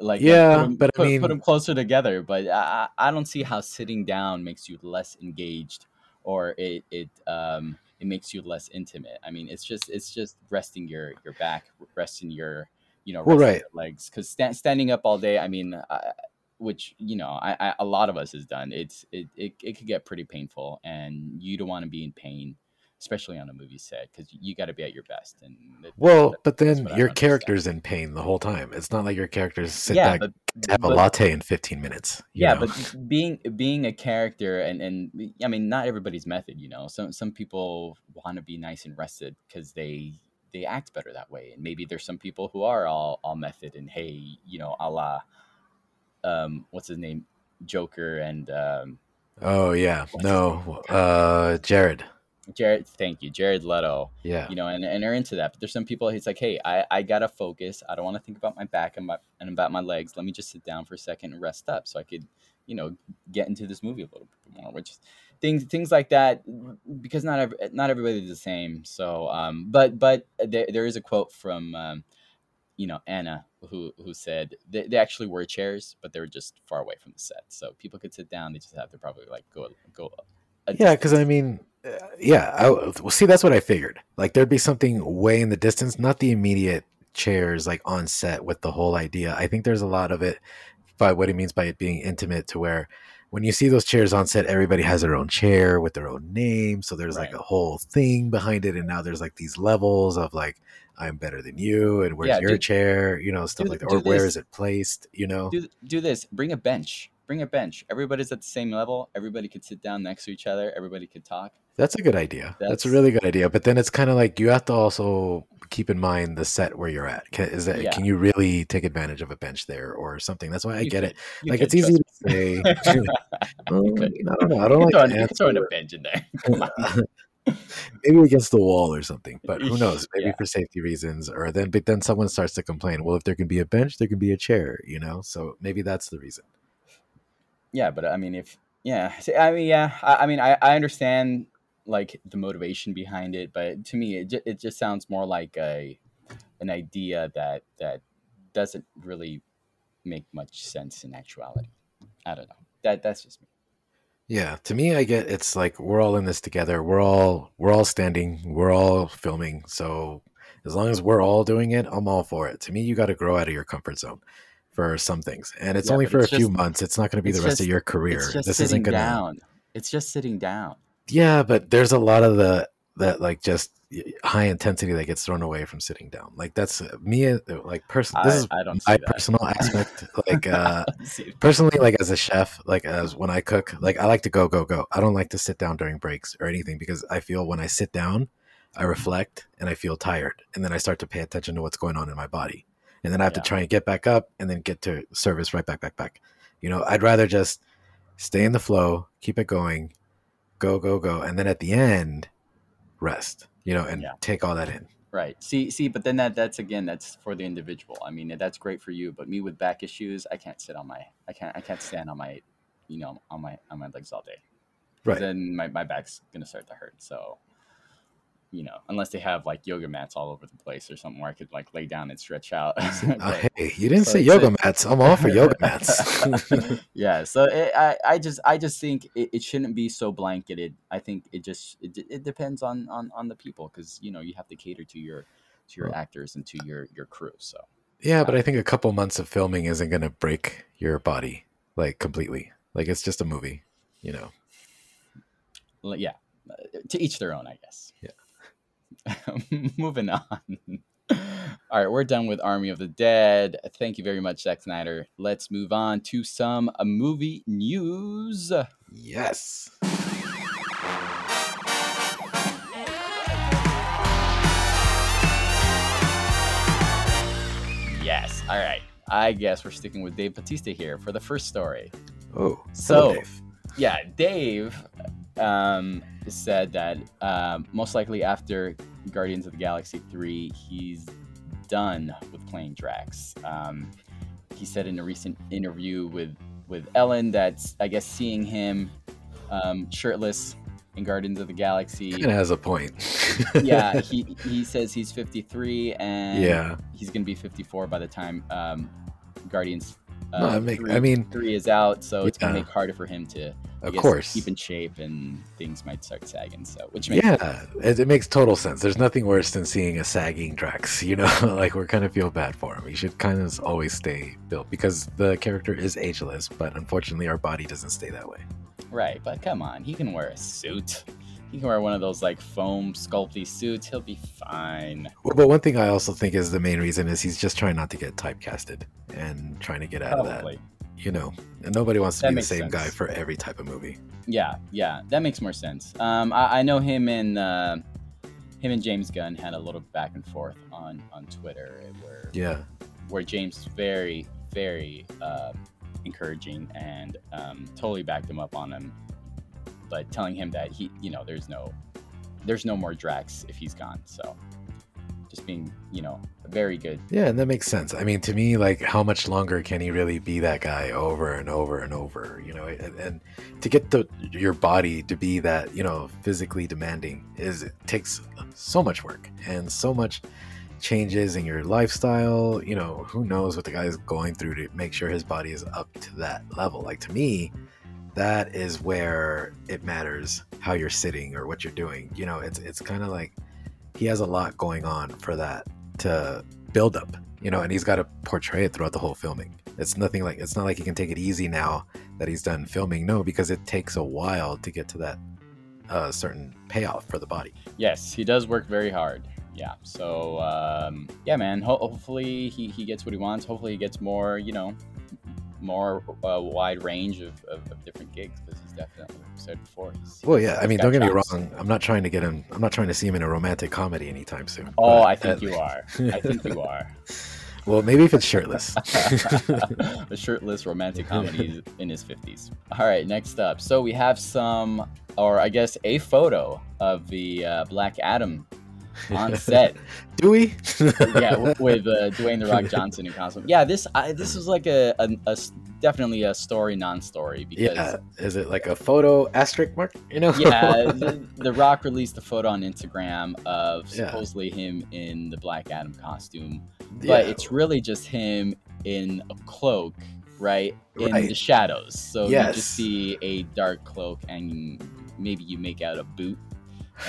Like Yeah, put 'em- but I put, mean- put them closer together. But I, I I don't see how sitting down makes you less engaged, or it it um it makes you less intimate. I mean, it's just it's just resting your your back, resting your you know Well, right. your legs because sta- standing up all day. I mean. I, which you know I, I, a lot of us has done it's it, it, it could get pretty painful and you don't want to be in pain especially on a movie set because you got to be at your best and that- Well, that- but then your character's in pain the whole time. It's not like your characters sit yeah back but have a latte in 15 minutes. yeah know? but being being a character and and i mean not everybody's method you know some some people want to be nice and rested because they they act better that way and maybe there's some people who are all all method and hey you know a la um what's his name joker and um oh yeah, no, uh, Jared. Jared thank you jared leto Yeah, you know, and, and are into that. But there's some people it's like, hey, I, I gotta focus. I don't want to think about my back and my and about my legs. Let me just sit down for a second and rest up so I could, you know, get into this movie a little bit more. Which things things like that because not every, not everybody's the same. So um but but there, there is a quote from um, you know, Ana who who said they, they actually were chairs, but they were just far away from the set. So people could sit down, they just have to probably like go go yeah, because. I mean, uh, yeah, I, well, see, that's what I figured. Like there'd be something way in the distance, not the immediate chairs like on set with the whole idea. I think there's a lot of it by what he means by it being intimate to where when you see those chairs on set, everybody has their own chair with their own name. So there's like a whole thing behind it. And now there's like these levels of like, I'm better than you. And where's Yeah, your do- chair? You know, stuff do- like that. Or where this. is it placed? You know? do do this. Bring a bench. Bring a bench. Everybody's at the same level. Everybody could sit down next to each other. Everybody could talk. That's a good idea. That's, a really good idea. But then it's kind of like you have to also keep in mind the set where you're at. Can, is that Yeah. can you really take advantage of a bench there or something? That's why I You get could. it. Like it's easy trust to say. Um, me. "Oh, could. I don't know. I You like throw, to in, you can throw in a bench in there. Maybe against the wall or something. But who knows? Maybe Yeah. for safety reasons. Or then, but then someone starts to complain. Well, if there can be a bench, there can be a chair. You know. So maybe that's the reason. Yeah, but I mean, if yeah, I mean, yeah, I, I mean, I, I understand like the motivation behind it, but to me, it it just sounds more like a an idea that that doesn't really make much sense in actuality. I don't know. That that's just me. Yeah, to me, I get it's like we're all in this together. We're all we're all standing. We're all filming. So as long as we're all doing it, I'm all for it. To me, you got to grow out of your comfort zone for some things, and it's Yeah, only for it's a few months. It's not going to be the rest of your career. It's just This sitting isn't going down. It's just sitting down. Yeah, but there's a lot of the that like just high intensity that gets thrown away from sitting down. Like that's uh, me. uh, Like person, this I- is I don't my personal aspect. Like uh personally like as a chef like as when i cook like i like to go go go i don't like to sit down during breaks or anything because i feel when i sit down i reflect and i feel tired and then i start to pay attention to what's going on in my body and then i have Yeah. to try and get back up and then get to service right back back back you know i'd rather just stay in the flow keep it going go go go and then at the end rest you know and Yeah. take all that in Right. See, see, but then that that's again that's for the individual. I mean, that's great for you, but me with back issues, I can't sit on my I can't I can't stand on my you know, on my on my legs all day. right Then my, my back's gonna start to hurt. So you know, unless they have like yoga mats all over the place or something where I could like lay down and stretch out. Uh, But- hey you didn't so say yoga a- mats. I'm all for yoga mats. Yeah so it, I, I just i just think it, it shouldn't be so blanketed. I think it just it, it depends on on on the people because you know you have to cater to your to your actors and to your your crew so. Yeah, but I think a couple months of filming isn't going to break your body like completely. Like it's just a movie, you know. yeah. Uh, to each their own i guess. Yeah moving on All right, we're done with Army of the Dead. Thank you very much, Zack Snyder. Let's move on to some uh, movie news. Yes. Yes. All right. I guess we're sticking with Dave Batista here for the first story. Oh, So- Dave. Yeah, Dave um, said that um, most likely after Guardians of the Galaxy 3, he's done with playing Drax. Um, he said in a recent interview with, with Ellen that I guess seeing him um, shirtless in Guardians of the Galaxy. of has a point. yeah, he, he says he's 53 and yeah. he's going to be 54 by the time um, Guardians. Uh, No, I make- three, I mean- three is out, so it's gonna make harder for him to, Of guess, course. keep in shape, and things might start sagging. So, which makes Yeah, it, it makes total sense. There's nothing worse than seeing a sagging Drax. You know, like we're kind of feel bad for him. He should kind of always stay built because the character is ageless, but unfortunately, our body doesn't stay that way. right. But come on, he can wear a suit. He can wear one of those like foam sculpty suits. He'll be fine. Well, but one thing I also think is the main reason is he's just trying not to get typecasted and trying to get out of that. Probably. You know, and nobody wants to That be the same sense. guy for every type of movie. Yeah, yeah, that makes more sense. Um, I, I know him and uh, him and James Gunn had a little back and forth on on Twitter where Yeah, where James very, very uh, encouraging and um, totally backed him up on him, but telling him that he, you know, there's no, there's no more Drax if he's gone. So, just being, you know, very good. yeah, and that makes sense. I mean, to me, like, how much longer can he really be that guy over and over and over? You know, and, and to get the your body to be that, you know, physically demanding is it takes so much work and so much changes in your lifestyle. You know, who knows what the guy is going through to make sure his body is up to that level. Like to me, that is where it matters how you're sitting or what you're doing. You know, it's it's kind of like he has a lot going on for that to build up. You know, and he's got to portray it throughout the whole filming. It's nothing like it's not like he can take it easy now that he's done filming. No, because it takes a while to get to that uh, certain payoff for the body. Yes, he does work very hard. Yeah. So, um, yeah, man. Ho- hopefully he, he gets what he wants. Hopefully he gets more, you know, more uh, wide range of, of, of different gigs because he's definitely, said before. He's, Well, yeah. I mean, don't get me chops. wrong. I'm not trying to get him. I'm not trying to see him in a romantic comedy anytime soon. Oh, I think you are. I think you are. Well, maybe if it's shirtless. a shirtless romantic comedy in his 50s. All right, next up. So we have some, or I guess a photo of the uh, Black Adam on set. Do we? yeah, with uh, Dwayne the Rock Johnson in costume. Yeah, this I, this was like a definitely a story non-story because yeah. Is it like a photo asterisk mark? You know? yeah, the, the Rock released a photo on Instagram of Yeah. supposedly him in the Black Adam costume, but Yeah. it's really just him in a cloak, right? In Right. the shadows. So you just see a dark cloak and maybe you make out a boot.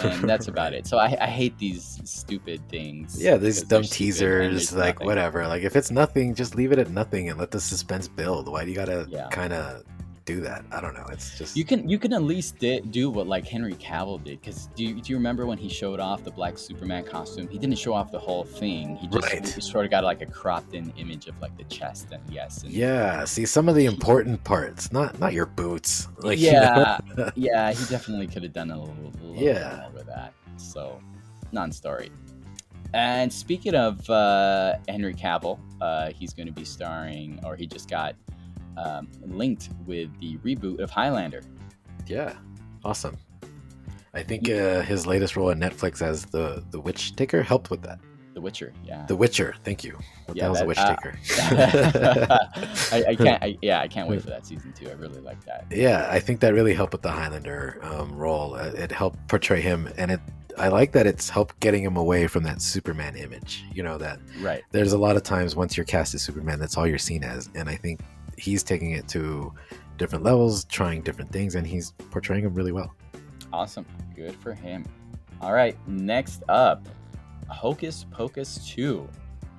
Um, and that's about it. So I, I hate these stupid things. Yeah, these dumb teasers, like nothing. whatever. Like if it's nothing, just leave it at nothing and let the suspense build. Why do you gotta Yeah. kind of do that? I don't know. It's just You can you can at least di- do what like Henry Cavill did because do you, do you remember when he showed off the black Superman costume? He didn't show off the whole thing. He just Right. he sort of got like a cropped in image of like the chest and yes. And, yeah. See some of the important parts, not not your boots. Like you yeah, know? yeah. He definitely could have done a little, little Yeah. more with that. So, non-story. And speaking of uh, Henry Cavill, uh, he's going to be starring, or he just got um, linked with the reboot of Highlander. yeah, awesome. I think uh, his latest role on Netflix as the the Witch Taker helped with that. The Witcher, yeah. The Witcher. Thank you. What Yeah, the hell's a that- Witch uh, Taker? I, I can't. I, yeah, I can't wait for that season two. I really like that. Yeah, I think that really helped with the Highlander um, role. Uh, It helped portray him, and it. I like that it's helped getting him away from that Superman image. You know that Right. there's a lot of times once you're cast as Superman, that's all you're seen as, and I think he's taking it to different levels, trying different things, and he's portraying him really well. Awesome. Good for him. All right. Next up, Hocus Pocus two.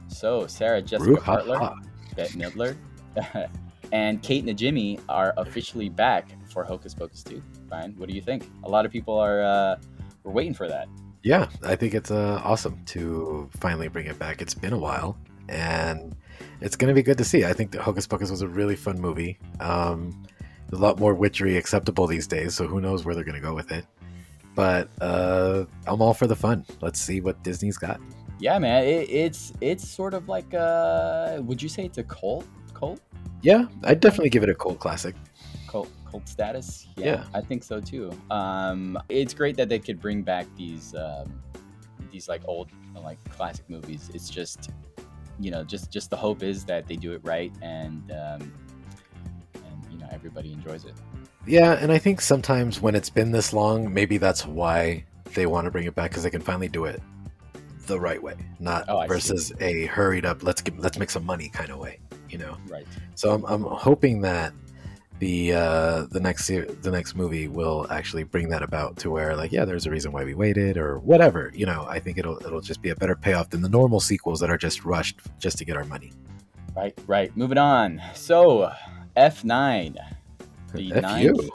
So Sarah Jessica Butler, Brouhaha. Bette Midler, and Kate Najimy are officially back for Hocus Pocus two. Brian, what do you think? A lot of people are uh, were waiting for that. Yeah, I think it's uh, awesome to finally bring it back. It's been a while, and it's going to be good to see. I think that Hocus Pocus was a really fun movie. Um, a lot more witchery acceptable these days, so who knows where they're going to go with it. But uh, I'm all for the fun. Let's see what Disney's got. Yeah, man, it, it's it's sort of like uh would you say it's a cult cult Yeah, I'd definitely give it a cult classic. cult cult status? Yeah. I think so too. Um, it's great that they could bring back these um, these like old like classic movies. It's just you know just just the hope is that they do it right and um, and you know everybody enjoys it. Yeah, and I think sometimes when it's been this long, maybe that's why they want to bring it back because they can finally do it the right way, not Oh, I see. versus a hurried up let's get, let's make some money kind of way. You know. Right. So I'm, I'm hoping that the uh, the next the next movie will actually bring that about to where like yeah, there's a reason why we waited or whatever. You know, I think it'll it'll just be a better payoff than the normal sequels that are just rushed just to get our money. Right. Right. Moving on. So F nine. The F ninth- you.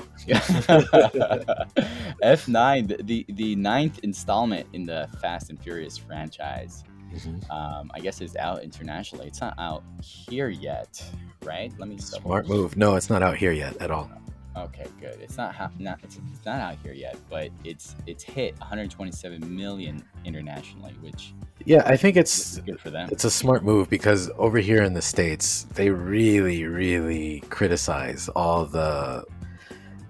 F9, the, the the ninth installment in the Fast and Furious franchise. Mhm. Um, I guess it's out internationally. It's not out here yet, right? Let me Smart move. No, it's not out here yet at all. Okay, good. It's not ha- not it's, it's not out here yet, but it's it's hit 127 million internationally, which Yeah, I think it's good for them. it's a smart move because over here in the states, they really, really criticize all the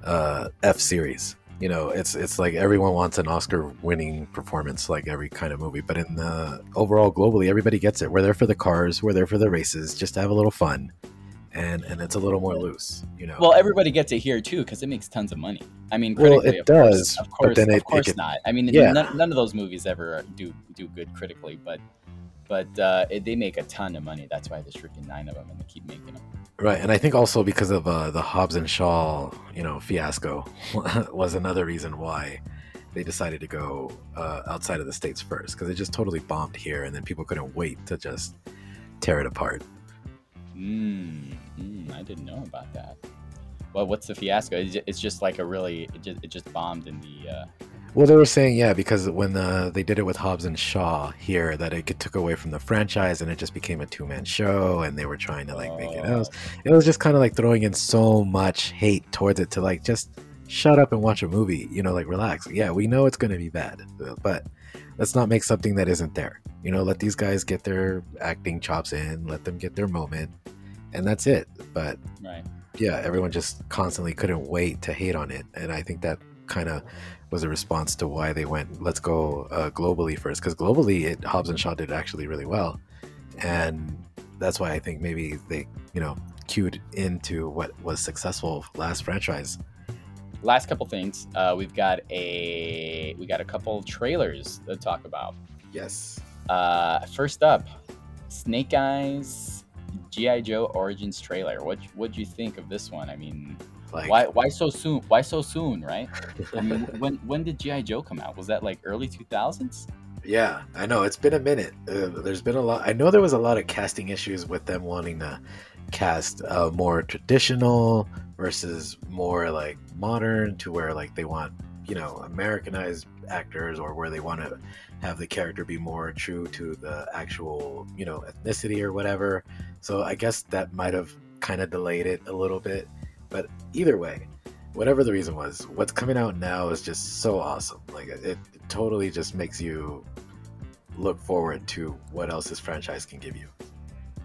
uh, F series. You know, it's it's like everyone wants an Oscar-winning performance, like every kind of movie. But in the overall, globally, everybody gets it. We're there for the cars, we're there for the races, just to have a little fun, and and it's a little more loose. You know. Well, everybody gets it here too because it makes tons of money. I mean, Well, it of course, does, of but course, then it- of it course could- not. I mean, Yeah. none, none of those movies ever do do good critically, but but uh, it, they make a ton of money. That's why there's freaking nine of them, and they keep making them. Right, and I think also because of uh, the Hobbs and Shaw, you know, fiasco, was another reason why they decided to go uh, outside of the states first because it just totally bombed here, and then people couldn't wait to just tear it apart. Mm, mm, I didn't know about that. Well, what's the fiasco? It's just like a really it just, it just bombed in the. Uh, Well, they were saying yeah because when uh, they did it with Hobbs and Shaw here, that it took away from the franchise and it just became a two man show, and they were trying to like make it else. It was just kind of like throwing in so much hate towards it to like just shut up and watch a movie. You know, like relax. Yeah, we know it's going to be bad, but let's not make something that isn't there. You know, let these guys get their acting chops in, let them get their moment, and that's it. But right. yeah, everyone just constantly couldn't wait to hate on it, and I think that kind of was a response to why they went, let's go uh, globally first, because globally, it Hobbs and Shaw did actually really well, and that's why I think maybe they, you know, cued into what was successful last franchise. Last couple things. Uh, we've got a we got a couple trailers to talk about. Yes. Uh, first up, Snake Eyes GI Joe Origins trailer. What what'd you think of this one? I mean, Like, why why so soon? Why so soon? Right? I mean, when when did GI Joe come out? Was that like early two thousands? Yeah, I know it's been a minute. Uh, there's been a lot. I know there was a lot of casting issues with them wanting to cast uh, more traditional versus more like modern, to where like they want you know Americanized actors, or where they want to have the character be more true to the actual you know ethnicity or whatever. So I guess that might have kind of delayed it a little bit. But either way, whatever the reason was, what's coming out now is just so awesome. Like it, totally just makes you look forward to what else this franchise can give you.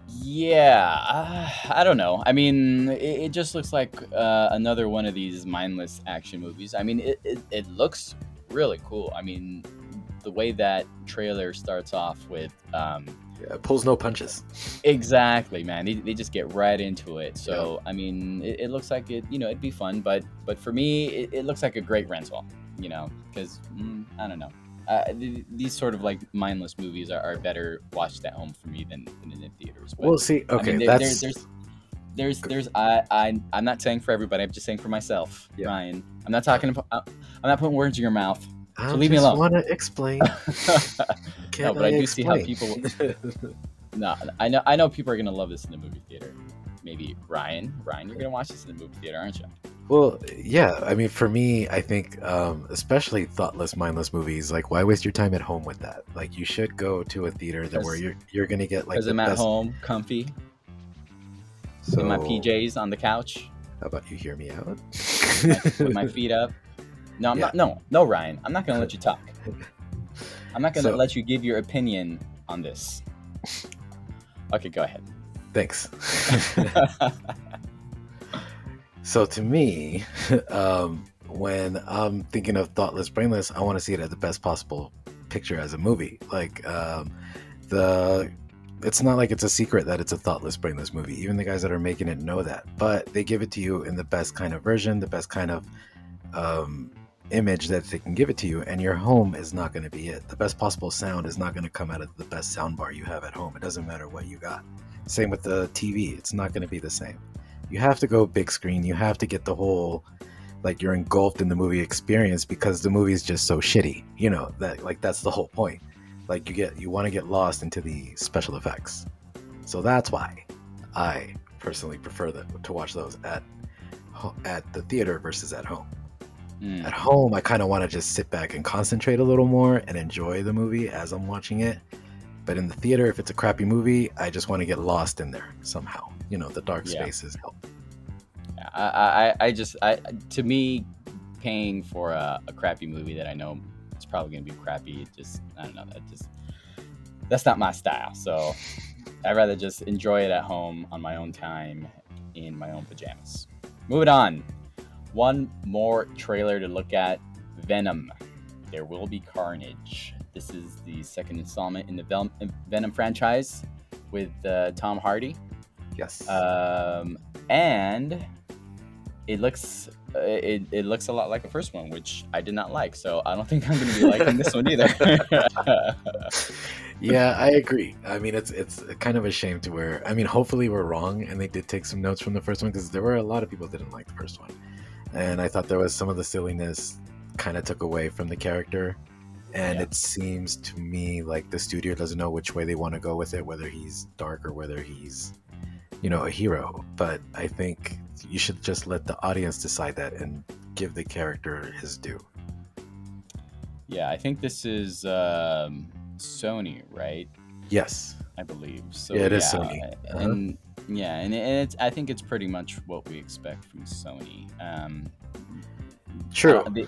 Yeah, uh, I don't know. I mean, it, it just looks like uh, another one of these mindless action movies. I mean, it, it, it looks really cool. I mean, the way that trailer starts off with um, pulls no punches. exactly, man. They, they just get right into it. So, I mean, it, it looks like it. You know, it'd be fun. But but for me, it, it looks like a great rental. You know, because mm, I don't know. Uh, th- these sort of like mindless movies are, are better watched at home for me than, than in theaters. But- We'll see. I Okay, mean, there, there- that's there's there's there's I I I'm not saying for everybody. I'm just saying for myself, Yeah. Ryan. I'm not talking. about- I'm not putting words in your mouth. I so leave me just alone. want to explain. Can but I do see how people. no, I know I know people are gonna love this in the movie theater. Maybe Ryan, Ryan, you're gonna watch this in the movie theater, aren't you? Well, yeah. I mean, for me, I think, um, especially thoughtless, mindless movies. Like, why waste your time at home with that? Like, you should go to a theater that where you're you're gonna get like Because I'm at home, comfy, So, in my PJs on the couch, How about you hear me out? with my feet up. No, I'm Yeah. not. No, no, Ryan. I'm not gonna let you talk. I'm not gonna So- let you give your opinion on this. Okay, go ahead. Thanks. so to me, um, when I'm thinking of thoughtless, brainless, I want to see it as the best possible picture as a movie. Like um, the, it's not like it's a secret that it's a thoughtless, brainless movie. Even the guys that are making it know that, but they give it to you in the best kind of version, the best kind of um, image that they can give it to you. And your home is not going to be it. The best possible sound is not going to come out of the best sound bar you have at home. It doesn't matter what you got. Same with the TV, it's not going to be the same. You have to go big screen. You have to get the whole like you're engulfed in the movie experience because the movie is just so shitty. You know, that like that's the whole point. Like you get you want to get lost into the special effects. So that's why I personally prefer the, to watch those at at the theater versus at home. Mm. At home, I kind of want to just sit back and concentrate a little more and enjoy the movie as I'm watching it. But in the theater, if it's a crappy movie, I just want to get lost in there somehow. You know, the dark Yeah. spaces help. I, I, I just, I, to me, paying for a, a crappy movie that I know it's probably gonna be crappy, it just, I don't know, that just, that's not my style. So I'd rather just enjoy it at home on my own time in my own pajamas. Moving on. One more trailer to look at Venom. There will be carnage. This is the second installment in the Vel- Venom franchise with uh, Tom Hardy. Yes. Um, and it looks uh, it, it looks a lot like the first one, which I did not like. So I don't think I'm going to be liking this one either. yeah, I agree. I mean, it's it's kind of a shame to where I mean, hopefully we're wrong and they did take some notes from the first one because there were a lot of people that didn't like the first one, and I thought there was some of the silliness kind of took away from the character, and Yeah. it seems to me like the studio doesn't know which way they want to go with it, whether he's dark or whether he's you know a hero. But I think you should just let the audience decide that and give the character his due. yeah, I think this is um, Sony, right? Yes. I believe. So Yeah, it is Sony. Uh-huh. And yeah, and it- it's I think it's pretty much what we expect from Sony. Um, True. uh, they,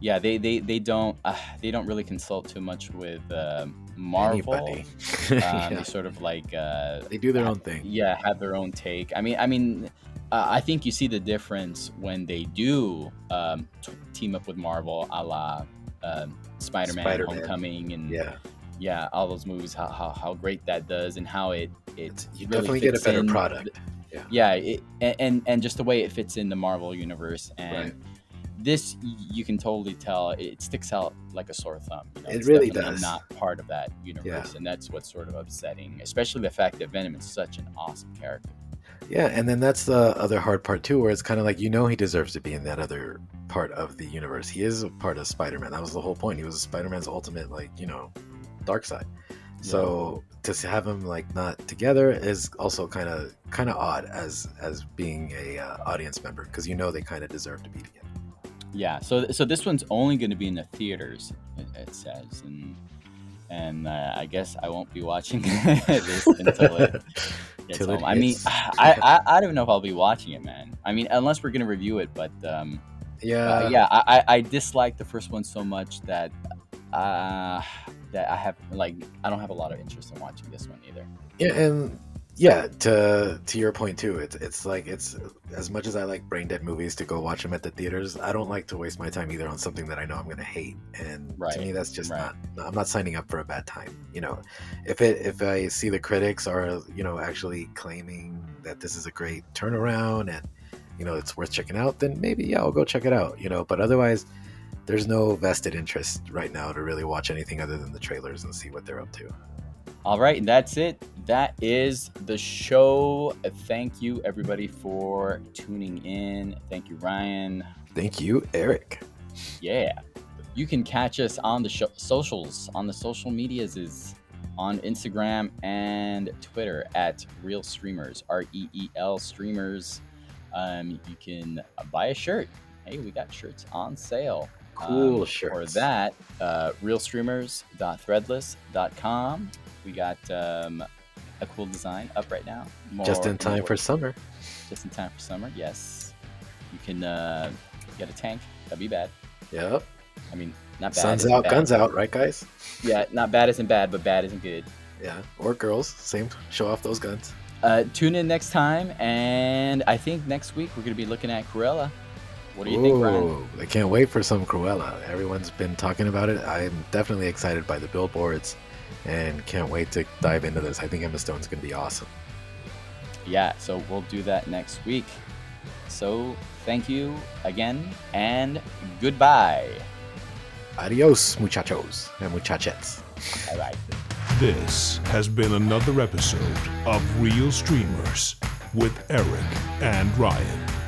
yeah, they they, they don't uh, they don't really consult too much with uh, Marvel. Um, Yeah. They sort of like uh, They do their own thing. yeah have their own take i mean i mean uh, i think you see the difference when they do um, t- team up with marvel a la um, spider-man, Spider-Man. homecoming and Yeah. Yeah all those movies how, how, how great that does and how it it you really definitely get a better in- product. yeah it, and, and just the way it fits in the marvel universe and Right. this you can totally tell it sticks out like a sore thumb you know? It It's really does. not part of that universe and that's what's sort of upsetting especially the fact that venom is such an awesome character Yeah, and then that's the other hard part too, where it's kind of like you know he deserves to be in that other part of the universe. He is a part of Spider-Man. That was the whole point. He was Spider-Man's ultimate, like you know, dark side. So to have him like not together is also kind of kind of odd as as being a uh, audience member because you know they kind of deserve to be together. Yeah, so so this one's only going to be in the theaters. It, it says, and and uh, I guess I won't be watching this until it gets Till it home. I mean. I, I I don't know if I'll be watching it, man. I mean, unless we're gonna review it, but um, Yeah, uh, yeah, I, I I dislike the first one so much that uh that I have like I don't have a lot of interest in watching this one either. Yeah, and yeah, to to your point too, it's it's like it's as much as I like brain dead movies to go watch them at the theaters. I don't like to waste my time either on something that I know I'm gonna hate, and to me that's just right. not. I'm not signing up for a bad time. You know, if it if I see the critics are you know actually claiming that this is a great turnaround and you know it's worth checking out, then maybe yeah I'll go check it out. You know, but otherwise. There's no vested interest right now to really watch anything other than the trailers and see what they're up to. All right, and that's it. That is the show. Thank you everybody for tuning in. Thank you Ryan. Thank you, Eric. Yeah. You can catch us on the sho socials, on the social medias is on Instagram and Twitter at Reel Streamers, R E E L Streamers. um, you can buy a shirt. Hey, we got shirts on sale. Cool Um, For shirts. that, uh, reelstreamers.threadless.com. We got um, a cool design up right now. Just in time for summer. just in time for summer. Yes, you can uh, get a tank. That'd be bad. Yep. I mean, not bad. Sun's out, bad. guns out, right, guys? Yeah, not bad isn't bad, but bad isn't good. Yeah. Or girls. Same. Show off those guns. Uh, tune in next time, and I think next week we're gonna be looking at Cruella. What do you think, Brian? Ooh, I can't wait for some Cruella. Everyone's been talking about it. I'm definitely excited by the billboards and can't wait to dive into this. I think Emma Stone's going to be awesome. Yeah, so we'll do that next week. So thank you again, and goodbye. Adios, muchachos and muchachettes. Bye bye. This has been another episode of Reel Streamers with Eric and Ryan.